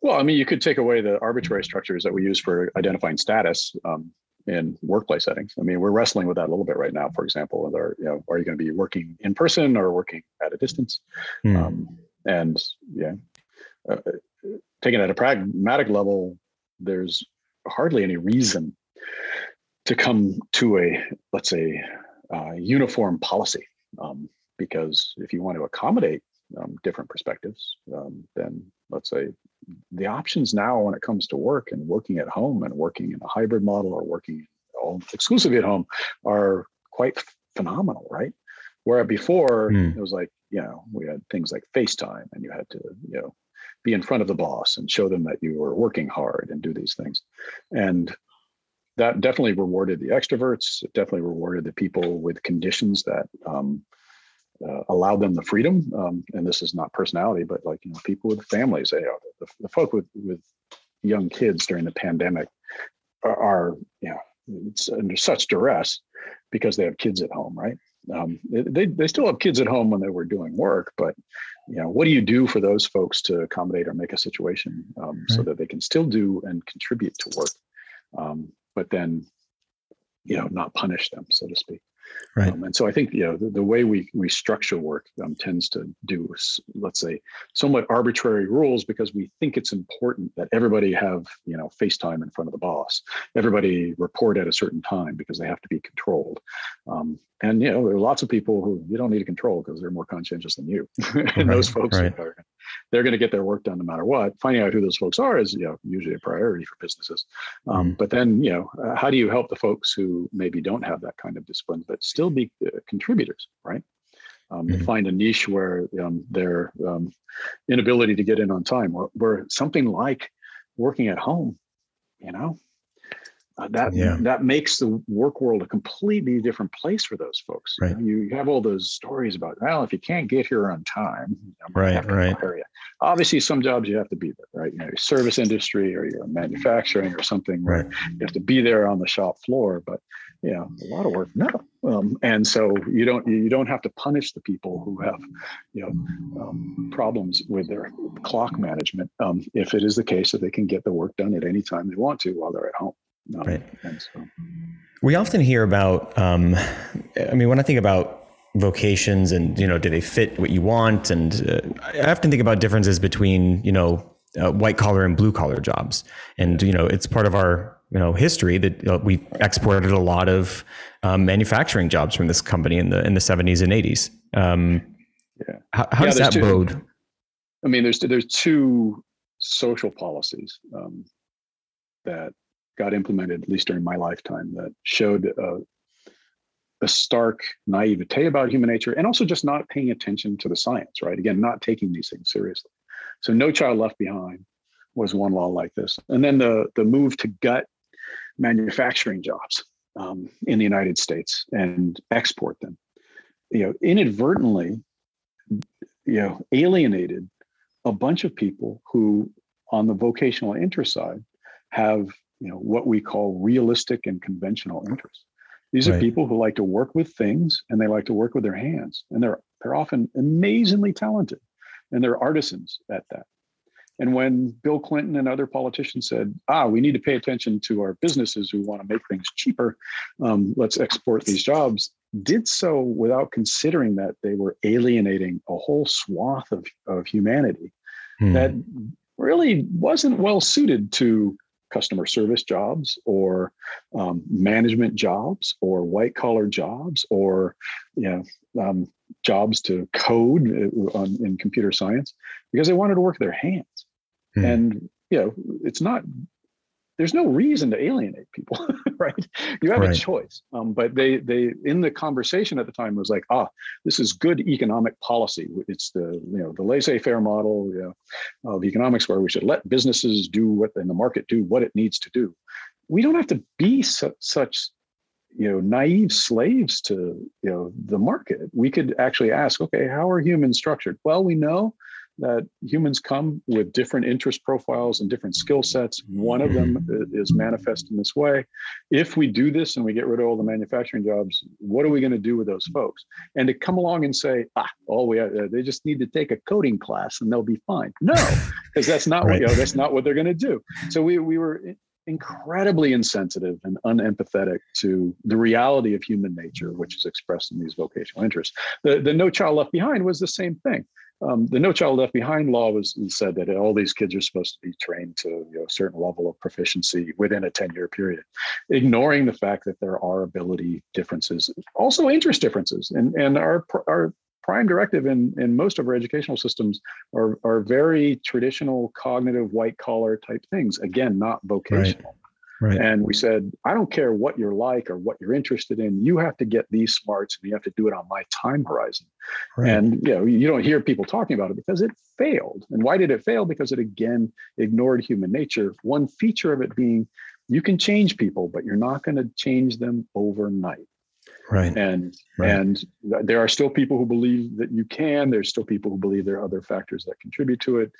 well, I mean, you could take away the arbitrary structures that we use for identifying status um, in workplace settings. I mean, we're wrestling with that a little bit right now. For example, whether you know, are you going to be working in person or working at a distance? Mm. Um, and yeah, uh, taking it at a pragmatic level, there's hardly any reason to come to a let's say uh, uniform policy. Um, because if you want to accommodate um, different perspectives, um, then let's say the options now when it comes to work and working at home and working in a hybrid model or working all exclusively at home are quite phenomenal, right? Where before mm. it was like, you know, we had things like FaceTime and you had to, you know, be in front of the boss and show them that you were working hard and do these things. And that definitely rewarded the extroverts. It definitely rewarded the people with conditions that um, uh, allowed them the freedom. Um, and this is not personality, but like you know, people with families. You know, the, the folk with with young kids during the pandemic are, are you know it's under such duress because they have kids at home, right? Um, they they still have kids at home when they were doing work, but you know, what do you do for those folks to accommodate or make a situation um, right. so that they can still do and contribute to work, um, but then you know not punish them, so to speak. Right. Um, and so I think you know the, the way we we structure work um, tends to do let's say somewhat arbitrary rules because we think it's important that everybody have you know FaceTime in front of the boss, everybody report at a certain time because they have to be controlled. Um, and you know there are lots of people who you don't need to control because they're more conscientious than you, and right, those folks right. are they're going to get their work done no matter what. Finding out who those folks are is you know usually a priority for businesses. Um, mm. But then you know uh, how do you help the folks who maybe don't have that kind of discipline but still be uh, contributors, right? Um, mm-hmm. Find a niche where um, their um, inability to get in on time, or where something like working at home, you know, uh, that yeah. that makes the work world a completely different place for those folks. Right. You, know, you, have all those stories about well, if you can't get here on time, right, right. Obviously, some jobs you have to be there, right? You know, service industry or you're manufacturing or something right. you have to be there on the shop floor. But you know, a lot of work, no. Um, and so you don't you don't have to punish the people who have you know um, problems with their clock management um, if it is the case that they can get the work done at any time they want to while they're at home. Right. So. We often hear about, um, I mean, when I think about vocations and, you know, do they fit what you want? And uh, I often think about differences between, you know, uh, white collar and blue collar jobs. And, you know, it's part of our, you know, history that uh, we exported a lot of um, manufacturing jobs from this company in the, in the 70s and 80s. Um, yeah. How, how yeah, does that two, bode? I mean, there's, there's two social policies um, that got implemented, at least during my lifetime, that showed uh, a stark naivete about human nature and also just not paying attention to the science, right? Again, not taking these things seriously. So, No Child Left Behind was one law like this. And then the, the move to gut manufacturing jobs um, in the United States and export them, you know, inadvertently, you know, alienated a bunch of people who, on the vocational interest side, have you know what we call realistic and conventional interests these right. are people who like to work with things and they like to work with their hands and they're they're often amazingly talented and they're artisans at that and when bill clinton and other politicians said ah we need to pay attention to our businesses who want to make things cheaper um, let's export these jobs did so without considering that they were alienating a whole swath of, of humanity hmm. that really wasn't well suited to customer service jobs or um, management jobs or white collar jobs or you know um, jobs to code uh, on, in computer science because they wanted to work their hands mm. and you know it's not there's no reason to alienate people, right? You have right. a choice. Um, but they they in the conversation at the time was like, ah, this is good economic policy. It's the you know the laissez-faire model you know, of economics where we should let businesses do what in the market do what it needs to do. We don't have to be su- such you know naive slaves to you know the market. We could actually ask, okay, how are humans structured? Well, we know that humans come with different interest profiles and different skill sets. One of them mm-hmm. is manifest in this way. If we do this and we get rid of all the manufacturing jobs, what are we going to do with those folks? And to come along and say, ah, all we have, they just need to take a coding class and they'll be fine. No, because that's not right. what you know, that's not what they're going to do. So we we were incredibly insensitive and unempathetic to the reality of human nature, which is expressed in these vocational interests. The, the No Child Left Behind was the same thing um, the No Child Left Behind law was said that all these kids are supposed to be trained to you know, a certain level of proficiency within a 10 year period, ignoring the fact that there are ability differences, also interest differences. And, and our, our prime directive in, in most of our educational systems are, are very traditional cognitive white collar type things, again, not vocational. Right. Right. And we said, I don't care what you're like or what you're interested in. You have to get these smarts and you have to do it on my time horizon. Right. And you know, you don't hear people talking about it because it failed. And why did it fail? Because it again ignored human nature. One feature of it being you can change people, but you're not going to change them overnight. Right. And right. and there are still people who believe that you can. There's still people who believe there are other factors that contribute to it.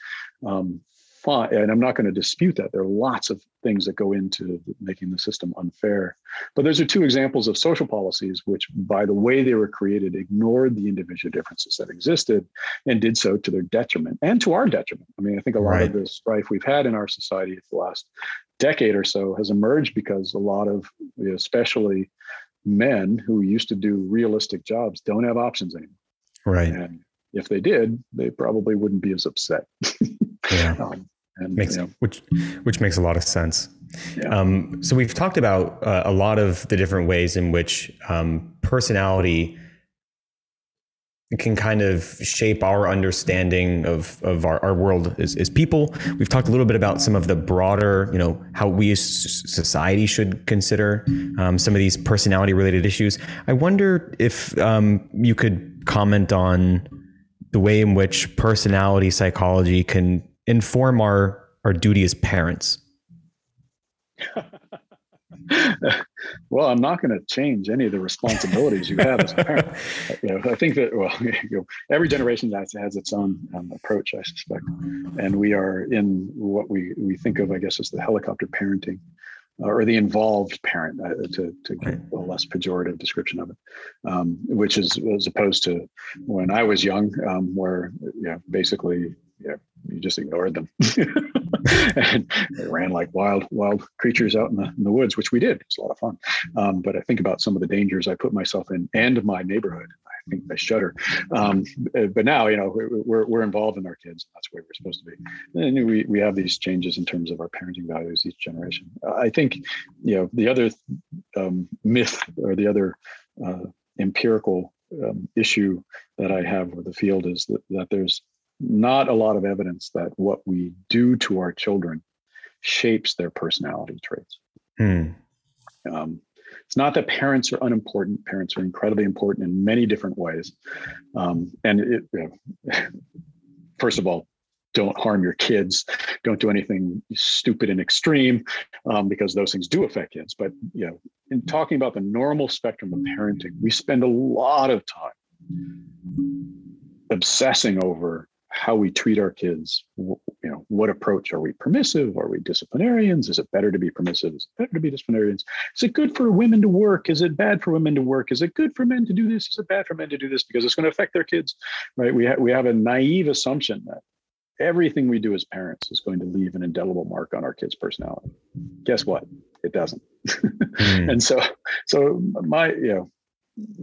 Um, fine, and I'm not going to dispute that. There are lots of things that go into making the system unfair. But those are two examples of social policies which, by the way they were created, ignored the individual differences that existed and did so to their detriment and to our detriment. I mean, I think a lot right. of the strife we've had in our society for the last decade or so has emerged because a lot of, especially men who used to do realistic jobs don't have options anymore. Right. And if they did, they probably wouldn't be as upset. yeah. Um, and makes, you know, which which makes a lot of sense. Yeah. Um, so we've talked about uh, a lot of the different ways in which um, personality can kind of shape our understanding of, of our, our world as, as people. We've talked a little bit about some of the broader, you know, how we as society should consider um, some of these personality related issues. I wonder if um, you could comment on the way in which personality psychology can inform our, our duty as parents. well, I'm not going to change any of the responsibilities you have as a parent. you know, I think that well, you know, every generation has, has its own um, approach, I suspect, and we are in what we we think of, I guess, as the helicopter parenting. Uh, or the involved parent, uh, to, to give a less pejorative description of it, um, which is as opposed to when I was young, um, where yeah, basically yeah, you just ignored them. And they ran like wild wild creatures out in the, in the woods which we did. It's a lot of fun. Um, but i think about some of the dangers i put myself in and my neighborhood. I think i shudder. Um, but now you know we're, we're involved in our kids. That's where we're supposed to be. And we, we have these changes in terms of our parenting values each generation. I think you know the other um, myth or the other uh, empirical um, issue that I have with the field is that, that there's not a lot of evidence that what we do to our children shapes their personality traits. Hmm. Um, it's not that parents are unimportant. Parents are incredibly important in many different ways. Um, and it, you know, first of all, don't harm your kids. Don't do anything stupid and extreme, um, because those things do affect kids. But you know, in talking about the normal spectrum of parenting, we spend a lot of time obsessing over how we treat our kids you know what approach are we permissive? Are we disciplinarians? Is it better to be permissive? Is it better to be disciplinarians? Is it good for women to work? Is it bad for women to work? Is it good for men to do this? Is it bad for men to do this? Because it's going to affect their kids right? We, ha- we have a naive assumption that everything we do as parents is going to leave an indelible mark on our kids personality. Guess what? It doesn't. Mm. and so so my you know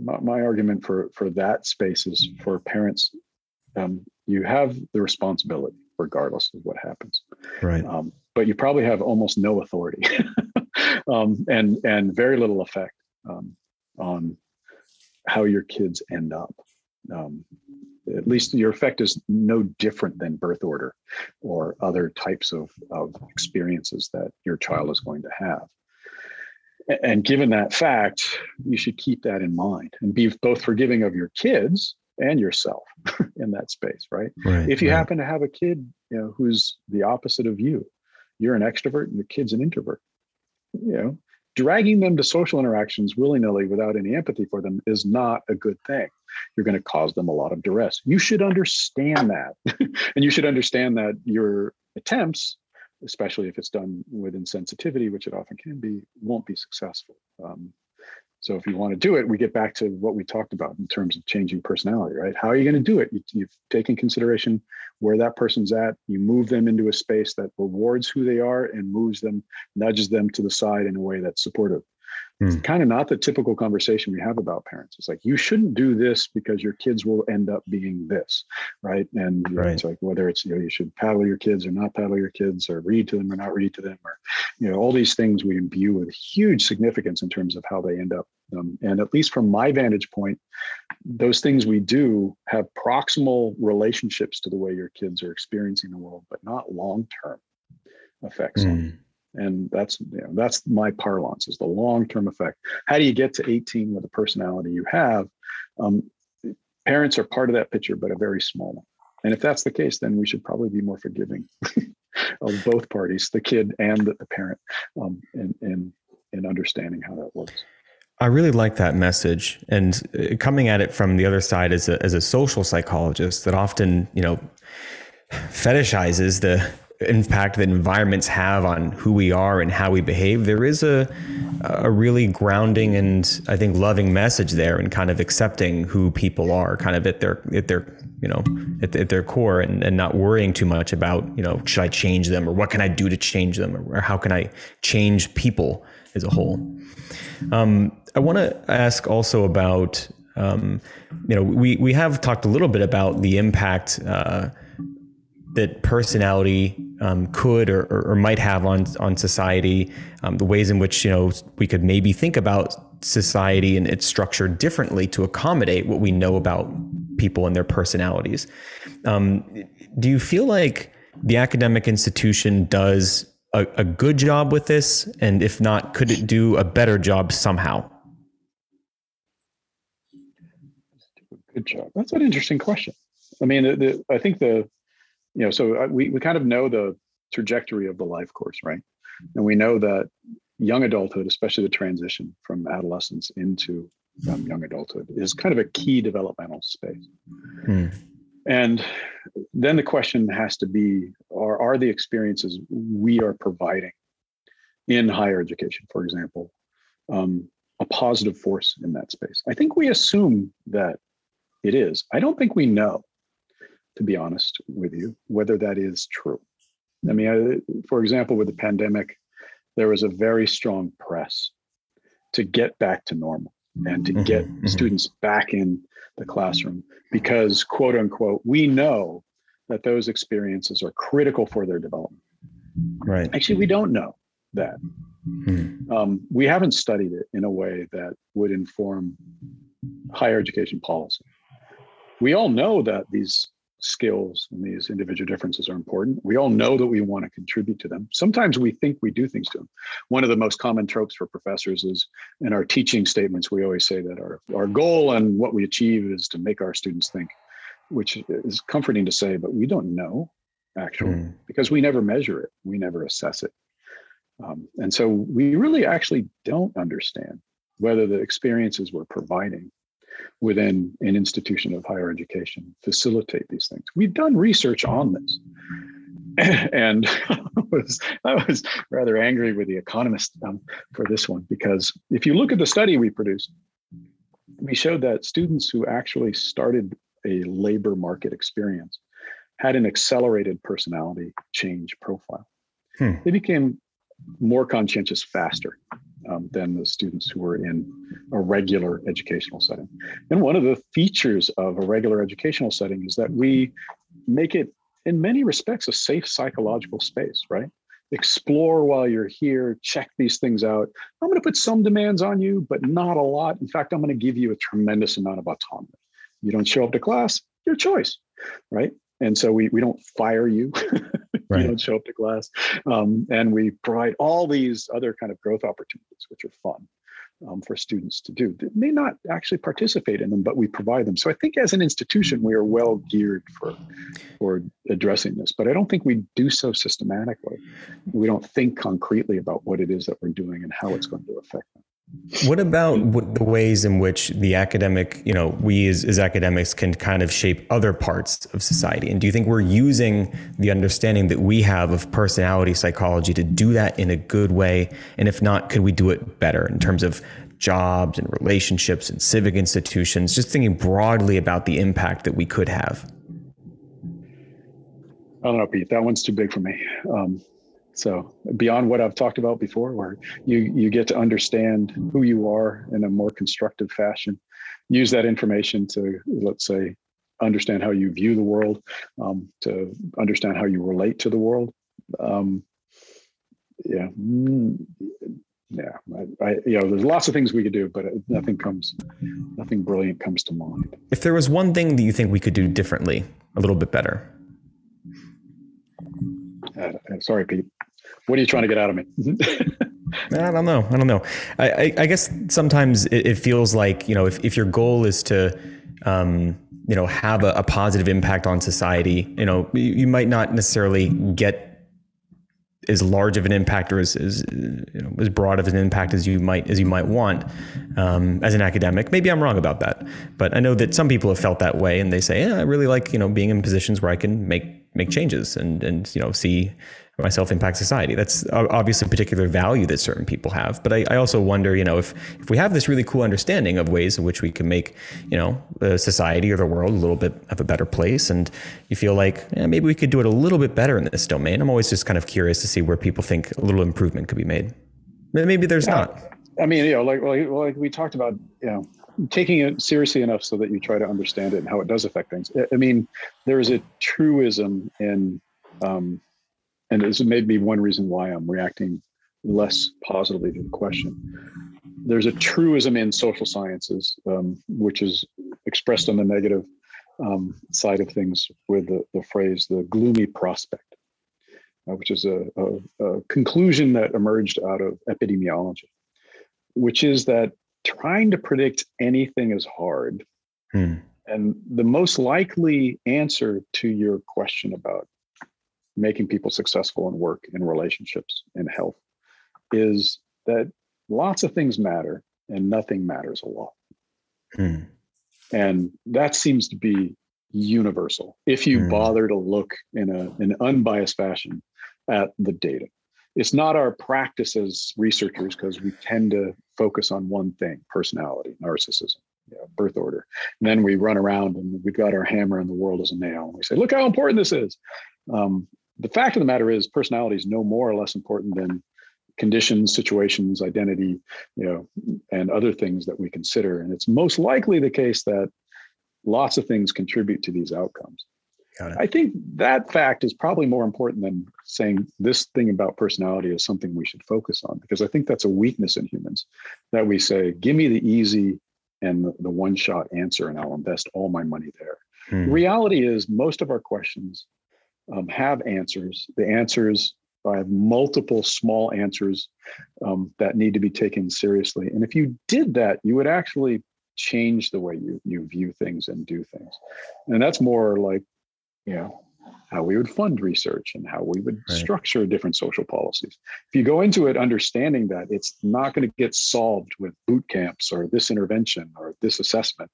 my, my argument for for that space is for parents um, you have the responsibility regardless of what happens. Right. Um, but you probably have almost no authority um, and and very little effect um, on how your kids end up. Um, at least your effect is no different than birth order or other types of, of experiences that your child is going to have. And given that fact, you should keep that in mind and be both forgiving of your kids and yourself in that space, right? right if you right. happen to have a kid, you know, who's the opposite of you, you're an extrovert and your kid's an introvert. You know, dragging them to social interactions willy-nilly without any empathy for them is not a good thing. You're going to cause them a lot of duress. You should understand that. and you should understand that your attempts especially if it's done with insensitivity, which it often can be, won't be successful. Um, so if you want to do it, we get back to what we talked about in terms of changing personality, right? How are you going to do it? You, have taken consideration where that person's at. You move them into a space that rewards who they are and moves them, nudges them to the side in a way that's supportive. It's hmm. kind of not the typical conversation we have about parents. It's like you shouldn't do this because your kids will end up being this, right? And you know, it's like whether it's you know you should paddle your kids or not paddle your kids, or read to them or not read to them, or you know all these things we imbue with huge significance in terms of how they end up. Um, and at least from my vantage point, those things we do have proximal relationships to the way your kids are experiencing the world, but not long term effects mm. And that's you know, that's my parlance is the long-term effect. How do you get to 18 with the personality you have? Um, parents are part of that picture but a very small one. And if that's the case then we should probably be more forgiving of both parties the kid and the parent um, in, in in understanding how that works. I really like that message, and uh, coming at it from the other side as a as a social psychologist, that often you know fetishizes the impact that environments have on who we are and how we behave, there is a a really grounding and I think loving message there and kind of accepting who people are, kind of at their at their you know at, at their core and, and not worrying too much about you know should I change them or what can I do to change them or, how can I change people as a whole. Um, I want to ask also about um, you know we we have talked a little bit about the impact uh, that personality um, could or, or, might have on on society, um, the ways in which you know we could maybe think about society and its structure differently to accommodate what we know about people and their personalities. Um, do you feel like the academic institution does a, a good job with this, and if not, could it do a better job somehow? Good job. That's an interesting question. I mean, the, I think the you know, so uh, we, we kind of know the trajectory of the life course, right? And we know that young adulthood, especially the transition from adolescence into um, young adulthood, is kind of a key developmental space. Hmm. And then the question has to be are, are the experiences we are providing in higher education, for example, um, a positive force in that space? I think we assume that it is. I don't think we know to be honest with you, whether that is true. I mean, I, for example, with the pandemic, there was a very strong press to get back to normal and to mm-hmm, get mm-hmm. students back in the classroom because, quote unquote, we know that those experiences are critical for their development. Right. Actually, we don't know that. Mm-hmm. Um, we haven't studied it in a way that would inform higher education policy. We all know that these skills and these individual differences are important. We all know that we want to contribute to them. Sometimes we think we do things to them. One of the most common tropes for professors is in our teaching statements, we always say that our, our goal and what we achieve is to make our students think, which is comforting to say, but we don't know actually mm. because we never measure it, we never assess it. Um, and so we really actually don't understand whether the experiences we're providing within an institution of higher education facilitate these things. We've done research on this. And I was, I was rather angry with the economist um, for this one because if you look at the study we produced, we showed that students who actually started a labor market experience had an accelerated personality change profile. Hmm. They became more conscientious faster um, than the students who were in a regular educational setting. And one of the features of a regular educational setting is that we make it, in many respects, a safe psychological space, right? Explore while you're here, check these things out. I'm going to put some demands on you, but not a lot. In fact, I'm going to give you a tremendous amount of autonomy. You don't show up to class, your choice, right? And so we, we don't fire you. right. you don't show up to class. Um, and we provide all these other kind of growth opportunities, which are fun. Um, for students to do. They may not actually participate in them, but we provide them. So I think as an institution, we are well geared for for addressing this. But I don't think we do so systematically. We don't think concretely about what it is that we're doing and how it's going to affect them. What about the ways in which the academic, you know, we as, as, academics can kind of shape other parts of society? And do you think we're using the understanding that we have of personality psychology to do that in a good way? And if not, could we do it better in terms of jobs and relationships and civic institutions? Just thinking broadly about the impact that we could have. I don't know, Pete. That one's too big for me. Um, so beyond what I've talked about before, where you you get to understand who you are in a more constructive fashion, use that information to let's say understand how you view the world, um, to understand how you relate to the world. Um, yeah, mm, yeah, I, I, you know, there's lots of things we could do, but nothing comes, nothing brilliant comes to mind. If there was one thing that you think we could do differently, a little bit better. Uh, sorry, Pete. What are you trying to get out of me? I don't know. I don't know. I, I, I guess sometimes it, it, feels like you know if, if your goal is to um, you know have a, a, positive impact on society, you know you, you, might not necessarily get as large of an impact or as, as you know as broad of an impact as you might as you might want um, as an academic. Maybe I'm wrong about that, but I know that some people have felt that way, and they say, "Yeah, I really like you know being in positions where I can make make changes and and you know see myself impact society. That's obviously a particular value that certain people have. But I, I, also wonder, you know, if if we have this really cool understanding of ways in which we can make, you know, the society or the world a little bit of a better place, and you feel like yeah, maybe we could do it a little bit better in this domain. I'm always just kind of curious to see where people think a little improvement could be made. Maybe there's yeah. not. I mean, you know, like, like like we talked about, you know, taking it seriously enough so that you try to understand it and how it does affect things. I mean, there is a truism in, um, and this may be one reason why I'm reacting less positively to the question. There's a truism in social sciences, um, which is expressed on the negative um, side of things with the, the phrase the gloomy prospect, uh, which is a, a, a conclusion that emerged out of epidemiology, which is that trying to predict anything is hard. Hmm. And the most likely answer to your question about making people successful in work, in relationships, in health is that lots of things matter and nothing matters a lot. Hmm. And that seems to be universal if you hmm. bother to look in a, an unbiased fashion at the data. It's not our practice as researchers because we tend to focus on one thing personality, narcissism, birth order. And then we run around and we've got our hammer and the world is a nail. And we say, look how important this is. Um, the fact of the matter is, personality is no more or less important than conditions, situations, identity, you know, and other things that we consider. And it's most likely the case that lots of things contribute to these outcomes. I think that fact is probably more important than saying this thing about personality is something we should focus on, because I think that's a weakness in humans that we say, give me the easy and the, one shot answer, and I'll invest all my money there. Hmm. reality is, most of our questions um, have answers. The answers I have multiple small answers um, that need to be taken seriously. And if you did that, you would actually change the way you, you view things and do things. And that's more like you know how we would fund research and how we would right. structure different social policies. If you go into it understanding that it's not going to get solved with boot camps or this intervention or this assessment,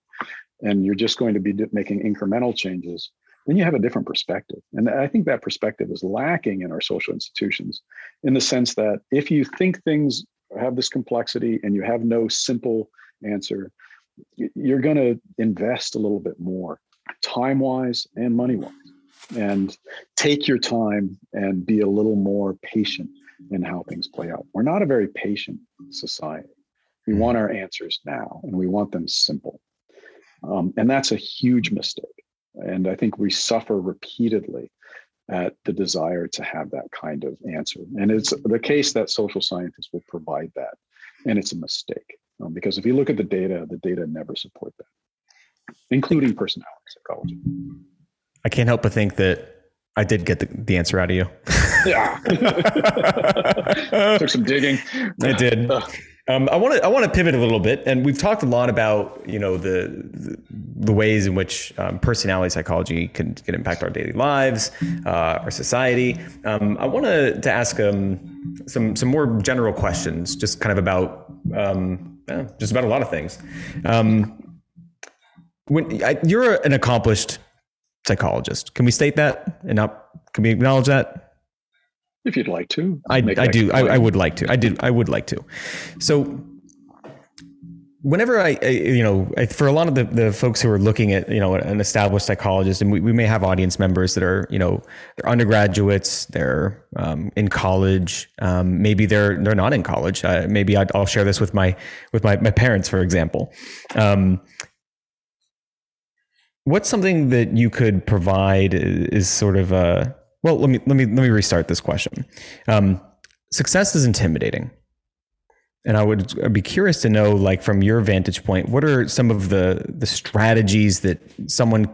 and you're just going to be making incremental changes, then you have a different perspective. And I think that perspective is lacking in our social institutions in the sense that if you think things have this complexity and you have no simple answer, you're going to invest a little bit more time wise and money wise. And take your time and be a little more patient in how things play out. We're not a very patient society. We mm-hmm. want our answers now and we want them simple. Um, and that's a huge mistake. And I think we suffer repeatedly at the desire to have that kind of answer. And it's the case that social scientists will provide that. And it's a mistake. Um, because if you look at the data, the data never support that including personality psychology. I can't help but think that I did get the, the answer out of you. yeah. Took some digging. I did. Um, I want to I want to pivot a little bit, and we've talked a lot about you know the the, the ways in which um, personality psychology can can impact our daily lives, uh, our society. Um, I want to to ask um, some some more general questions, just kind of about um, yeah, just about a lot of things. Um, when I, you're an accomplished psychologist, can we state that and not? Can we acknowledge that? If you'd like to, I, I do. I, I, would like to. I did. I would like to. So, whenever I, I you know, I, for a lot of the, the folks who are looking at, you know, an established psychologist, and we, we may have audience members that are, you know, they're undergraduates, they're um, in college, um, maybe they're they're not in college. Uh, maybe i will share this with my with my my parents, for example. Um, what's something that you could provide is sort of a well let me let me let me restart this question. Um, success is intimidating. And i would be curious to know like from your vantage point what are some of the the strategies that someone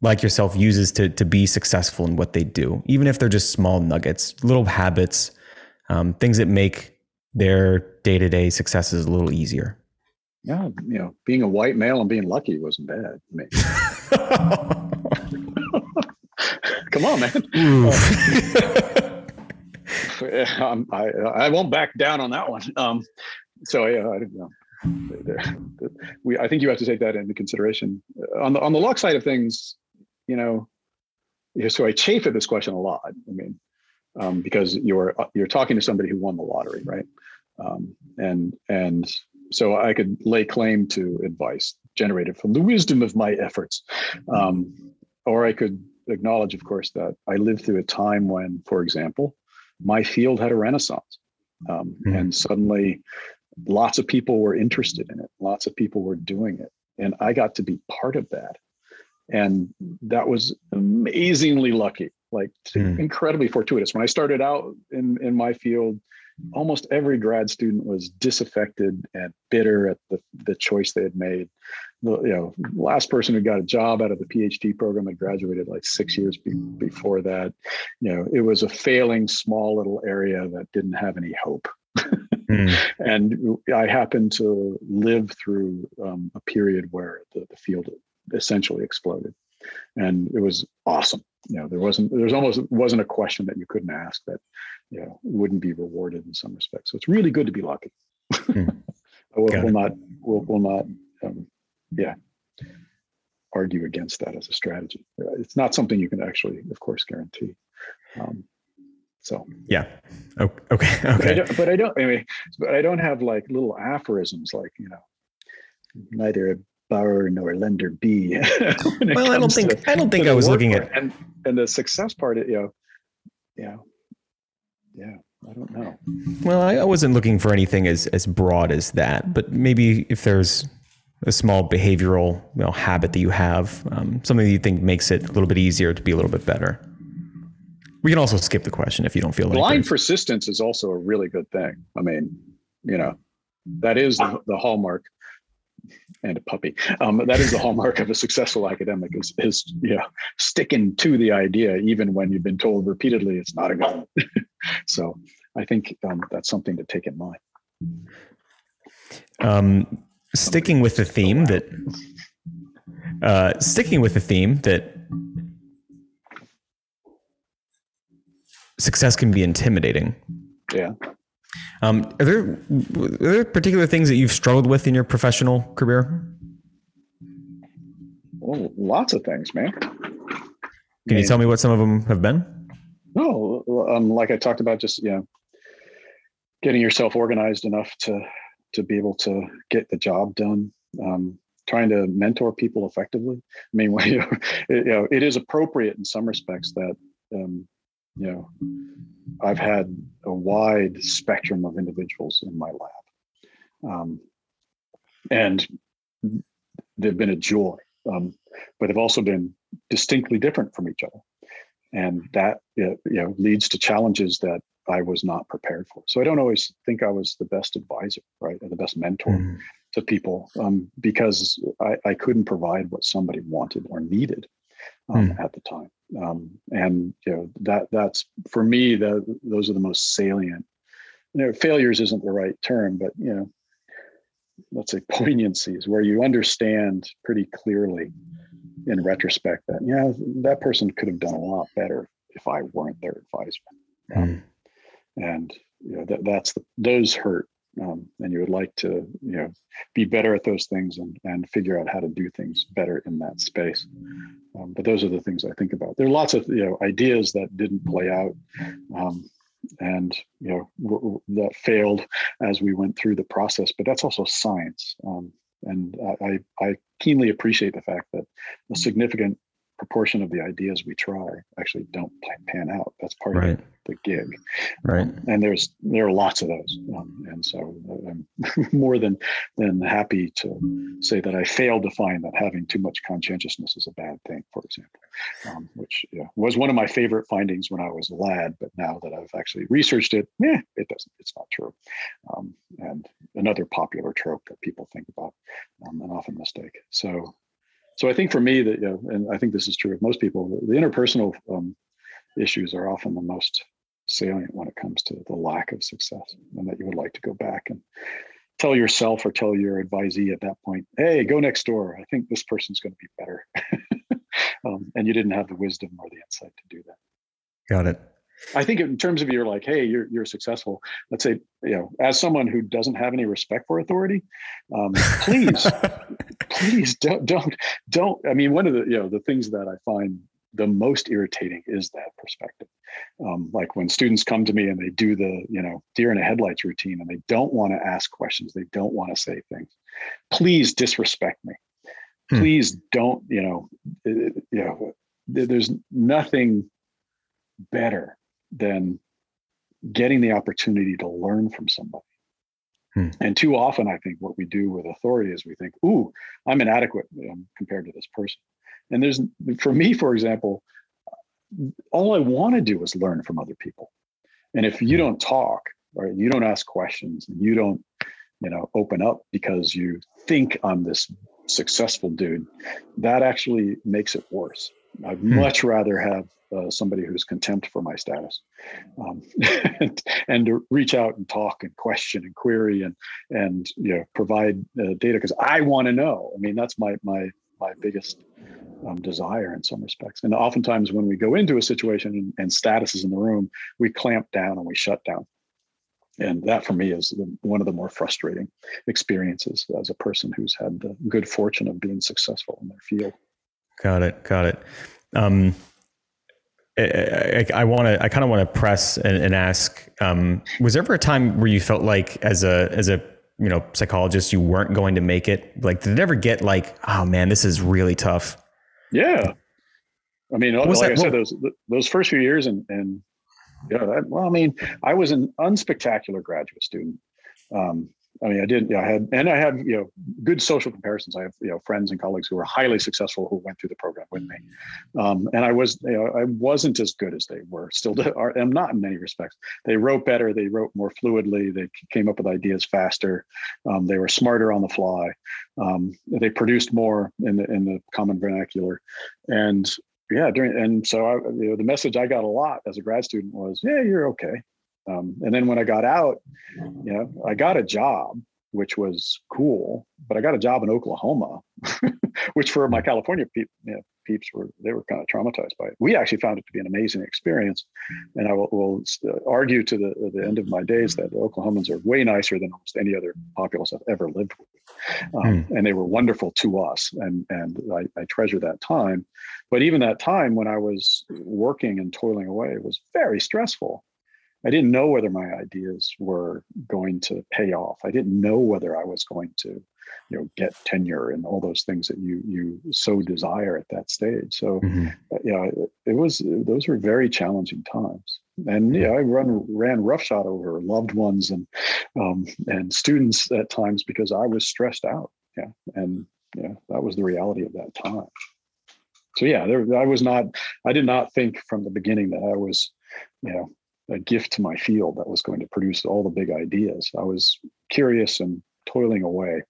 like yourself uses to to be successful in what they do even if they're just small nuggets little habits um, things that make their day-to-day successes a little easier yeah, you know, being a white male and being lucky wasn't bad. I mean, come on, man. um, I I won't back down on that one. Um, so yeah, I don't know. We, I think you have to take that into consideration. On the on the luck side of things, you know, so I chafe at this question a lot. I mean, um, because you're you're talking to somebody who won the lottery, right? Um, and and so I could lay claim to advice generated from the wisdom of my efforts. Um, or I could acknowledge, of course, that I lived through a time when, for example, my field had a renaissance. Um, mm-hmm. And suddenly lots of people were interested in it. Lots of people were doing it. And I got to be part of that. And that was amazingly lucky, like mm. incredibly fortuitous. When I started out in, in my field, almost every grad student was disaffected and bitter at the, the choice they had made. The you know last person who got a job out of the PhD program had graduated like six years be, before that. You know, it was a failing small little area that didn't have any hope. mm. And I happened to live through um, a period where the, the field essentially exploded, and it was awesome you know there wasn't there's almost wasn't a question that you couldn't ask that you know wouldn't be rewarded in some respects. So it's really good to be lucky. Mm. will, will not will, will not um, yeah argue against that as a strategy. It's not something you can actually of course guarantee. Um, so. Yeah. Okay okay but I, don't, but I don't mean but I don't have like little aphorisms like you know neither borrower nor lender be. well, I don't think to, I don't think I was looking at and and the success part. You know, yeah, yeah. I don't know. Well, I wasn't looking for anything as as broad as that, but maybe if there's a small behavioral you know, habit that you have, um, something that you think makes it a little bit easier to be a little bit better. We can also skip the question if you don't feel like blind persistence is also a really good thing. I mean, you know, that is the, the hallmark and a puppy. Um, that is the hallmark of a successful academic is, is you know, sticking to the idea even when you've been told repeatedly it's not a good one. so I think um, that's something to take in mind. Um, sticking with the theme that uh, sticking with the theme that success can be intimidating. Yeah. Um, are there are there particular things that you've struggled with in your professional career? Well, lots of things, man. Can you tell me what some of them have been? No, um, like I talked about, just you know, getting yourself organized enough to to be able to get the job done. Um, trying to mentor people effectively. I mean, you know, it, you know, it is appropriate in some respects that um, you know I've had a wide spectrum of individuals in my lab, um, and they've been a joy. Um, but they've also been distinctly different from each other, and that you know leads to challenges that I was not prepared for. So I don't always think I was the best advisor, right, or the best mentor mm. to people um, because I, I couldn't provide what somebody wanted or needed um, mm. at the time. Um, and you know that that's for me that those are the most salient. You know, failures isn't the right term, but you know, let's say poignancies where you understand pretty clearly in retrospect that yeah that person could have done a lot better if I weren't their advisor. Mm. Um, and you know that that's the, those hurt um, and you would like to you know be better at those things and and figure out how to do things better in that space. Um, but those are the things i think about. There are lots of you know ideas that didn't play out um, and you know w- w- that failed as we went through the process but that's also science. Um, and I, I keenly appreciate the fact that a significant proportion of the ideas we try actually don't pan out. That's part right. of the gig. Right. And there's there are lots of those, um, and so I'm more than than happy to say that I failed to find that having too much conscientiousness is a bad thing. For example, um, which yeah, was one of my favorite findings when I was a lad, but now that I've actually researched it, yeah, it doesn't. It's not true. Um, and another popular trope that people think about um, and often mistake. So so I think for me that, you know, and I think this is true of most people, the interpersonal um, issues are often the most salient when it comes to the lack of success and that you would like to go back and tell yourself or tell your advisee at that point, hey, go next door. I think this person's going to be better. um, and you didn't have the wisdom or the insight to do that. Got it. I think in terms of you're like, hey, you're you're successful. Let's say, you know, as someone who doesn't have any respect for authority, um, please, please don't don't don't. I mean, one of the you know the things that I find the most irritating is that perspective. Um, like when students come to me and they do the you know deer in a headlights routine and they don't want to ask questions, they don't want to say things. Please disrespect me. Hmm. Please don't you know you know. There's nothing better than getting the opportunity to learn from somebody Hmm. And too often, I think what we do with authority is we think, "Ooh, I'm inadequate um, compared to this person." And there's, for me, for example, all I want to do is learn from other people. And if you hmm. don't talk, or you don't ask questions, and you don't, you know, open up because you think I'm this successful dude, that actually makes it worse. I'd hmm. much rather have uh, somebody who's contempt for my status, um, and, and, to reach out and talk and question and query and and you know provide uh, data because I want to know. I mean, that's my my my biggest um, desire in some respects. And oftentimes, when we go into a situation and, and status is in the room, we clamp down and we shut down. And that for me is one of the more frustrating experiences as a person who's had the good fortune of being successful in their field. Got it. Got it. Um, I, want to. I kind of want to press and, and ask: um, Was there ever a time where you felt like, as a as a you know psychologist, you weren't going to make it? Like, did it ever get like, oh man, this is really tough? Yeah, I mean, like that? I said, those those first few years, and and yeah, that, well, I mean, I was an unspectacular graduate student. Um, I mean, I did. Yeah, I had, and I had, you know, good social comparisons. I have, you know, friends and colleagues who were highly successful who went through the program with me, um, and I was, you know, I wasn't as good as they were. Still, are, am not in many respects. They wrote better. They wrote more fluidly. They came up with ideas faster. Um, they were smarter on the fly. Um, they produced more in the in the common vernacular, and yeah, during and so I, you know, the message I got a lot as a grad student was, yeah, you're okay. Um, and then when I got out, you know, I got a job, which was cool, but I got a job in Oklahoma, which for my California you know, peeps were they were kind of traumatized by it. We actually found it to be an amazing experience, and I will, will argue to the the end of my days that Oklahomans are way nicer than almost any other populace I've ever lived with, um, mm. and they were wonderful to us, and and I, I treasure that time. But even that time when I was working and toiling away was very stressful I didn't know whether my ideas were going to pay off. I didn't know whether I was going to, you know, get tenure and all those things that you you so desire at that stage. So, mm-hmm. Uh, yeah, it, it, was those were very challenging times. And yeah, I run ran roughshod over loved ones and um, and students at times because I was stressed out. Yeah, and yeah, that was the reality of that time. So yeah, there, I was not. I did not think from the beginning that I was, you know, a gift to my field that was going to produce all the big ideas. I was curious and toiling away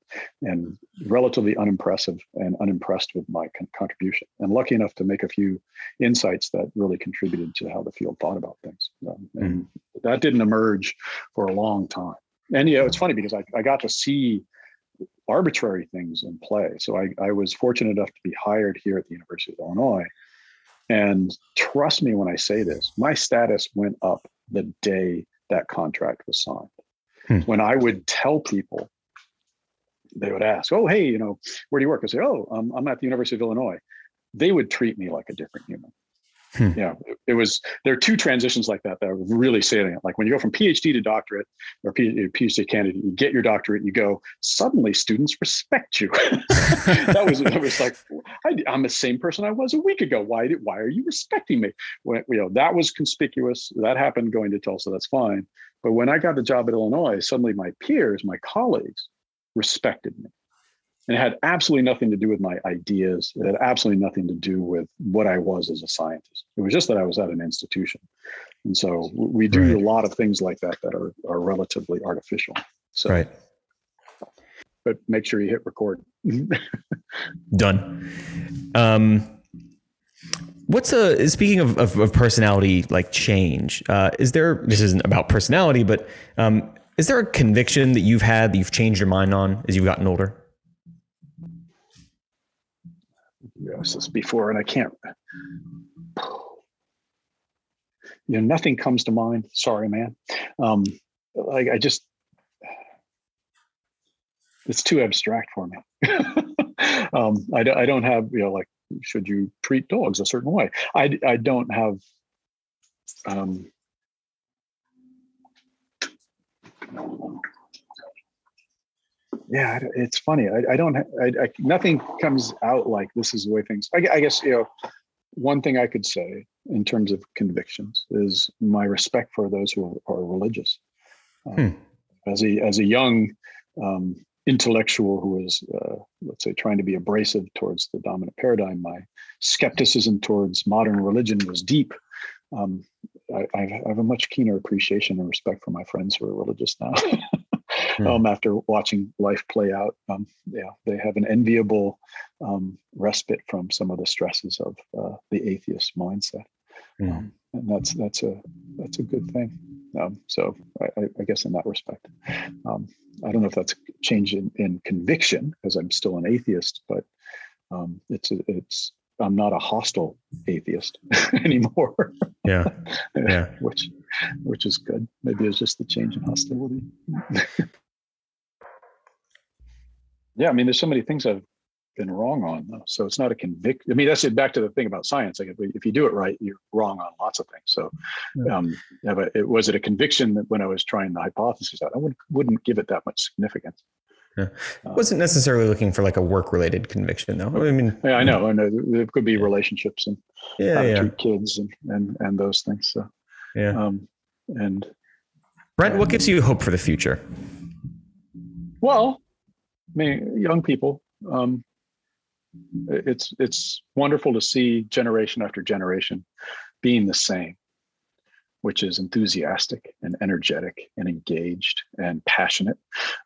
and relatively unimpressive and unimpressed with my con- contribution and lucky enough to make a few insights that really contributed to how the field thought about things um, and mm. that didn't emerge for a long time and yeah it's funny because I, I got to see arbitrary things in play so I, I was fortunate enough to be hired here at the university of illinois and trust me when I say this, my status went up the day that contract was signed. Hmm. When I would tell people, they would ask, Oh, hey, you know, where do you work? I say, Oh, um, I'm at the University of Illinois. They would treat me like a different human. Hmm. Yeah, it, it, was. There are two transitions like that that are really salient. Like when you go from PhD to doctorate or PhD candidate, you get your doctorate, you go. Suddenly, students respect you. that was. It was like I, am the same person I was a week ago. Why did? Why are you respecting me? When, you know that was conspicuous. That happened going to Tulsa. That's fine. But when I got the job at Illinois, suddenly my peers, my colleagues, respected me. And it had absolutely nothing to do with my ideas. It had absolutely nothing to do with what I was as a scientist. It was just that I was at an institution. And so we do right. a lot of things like that that are, are relatively artificial. So, right. But make sure you hit record. Done. Um, what's a speaking of, of, of personality like change? Uh, is there this isn't about personality, but um, is there a conviction that you've had that you've changed your mind on as you've gotten older? This before, and I can't. You know, nothing comes to mind. Sorry, man. Um, like I just, it's too abstract for me. um, I, I don't have, you know, like, should you treat dogs a certain way? I, I don't have, um, yeah, it's funny. I, I don't. I, I, nothing comes out like this is the way things. I, I, guess you know. One thing I could say in terms of convictions is my respect for those who are, religious. Um, hmm. as a as a young um, intellectual who was, uh, let's say, trying to be abrasive towards the dominant paradigm, my skepticism towards modern religion was deep. Um, I, I, have a much keener appreciation and respect for my friends who are religious now. mm. um, after watching life play out, um, yeah, they have an enviable um, respite from some of the stresses of uh, the atheist mindset, mm. and that's that's a that's a good thing. Um, so I, I, guess in that respect, um, I don't know if that's a change in, in conviction because I'm still an atheist, but um, it's a, it's I'm not a hostile atheist anymore. Yeah, yeah, which which is good. Maybe it's just the change in hostility. yeah, I mean, there's so many things I've been wrong on though. So it's not a convict. I mean, that's it. Back to the thing about science. Like if, if you do it right, you're wrong on lots of things. So, um, yeah, but it was it a conviction that when I was trying the hypothesis out, I would, wouldn't give it that much significance. Yeah. Uh, wasn't necessarily looking for like a work related conviction though. I mean, yeah, I know. I know there could be relationships and yeah, yeah. kids and, and, and those things. So, yeah. Um, and Brent, what gives you hope for the future? Well, mean, young people, um, it's it's wonderful to see generation after generation being the same which is enthusiastic and energetic and engaged and passionate.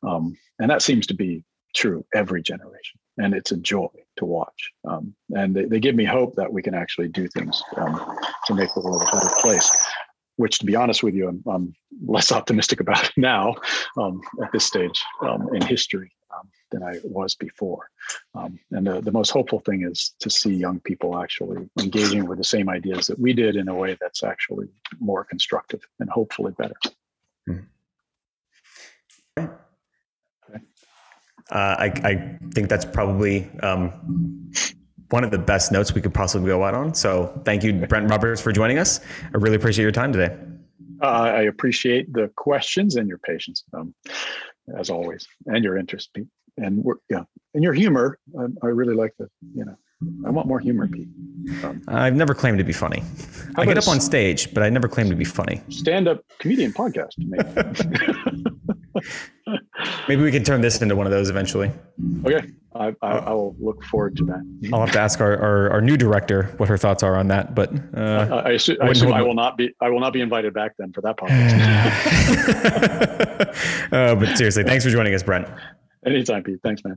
Um, and that seems to be true every generation and it's a joy to watch. Um, and they, they, give me hope that we can actually do things um, to make the world a better place which to be honest with you i'm, I'm less optimistic about now um, at this stage um, in history than I was before. Um, and the, the most hopeful thing is to see young people actually engaging with the same ideas that we did in a way that's actually more constructive and hopefully better. Hmm. Uh, I, I, think that's probably um, one of the best notes we could possibly go out on. So thank you, Brent Roberts, for joining us. I really appreciate your time today. Uh, I appreciate the questions and your patience. Um, as always, and your interest, Pete. And we're, yeah, and your humor. I, I really like the, you know, I want more humor, Pete. Um, I've never claimed to be funny. I get up on stage, but I never claim to be funny. Stand-up comedian podcast, maybe. maybe we can turn this into one of those eventually. Okay, I, I, I, will look forward to that. I'll have to ask our, our, our new director what her thoughts are on that. But uh, I, assume, I, assume I, will not be I will not be invited back then for that podcast. uh, but seriously, thanks for joining us, Brent. Anytime, Pete. Thanks, man.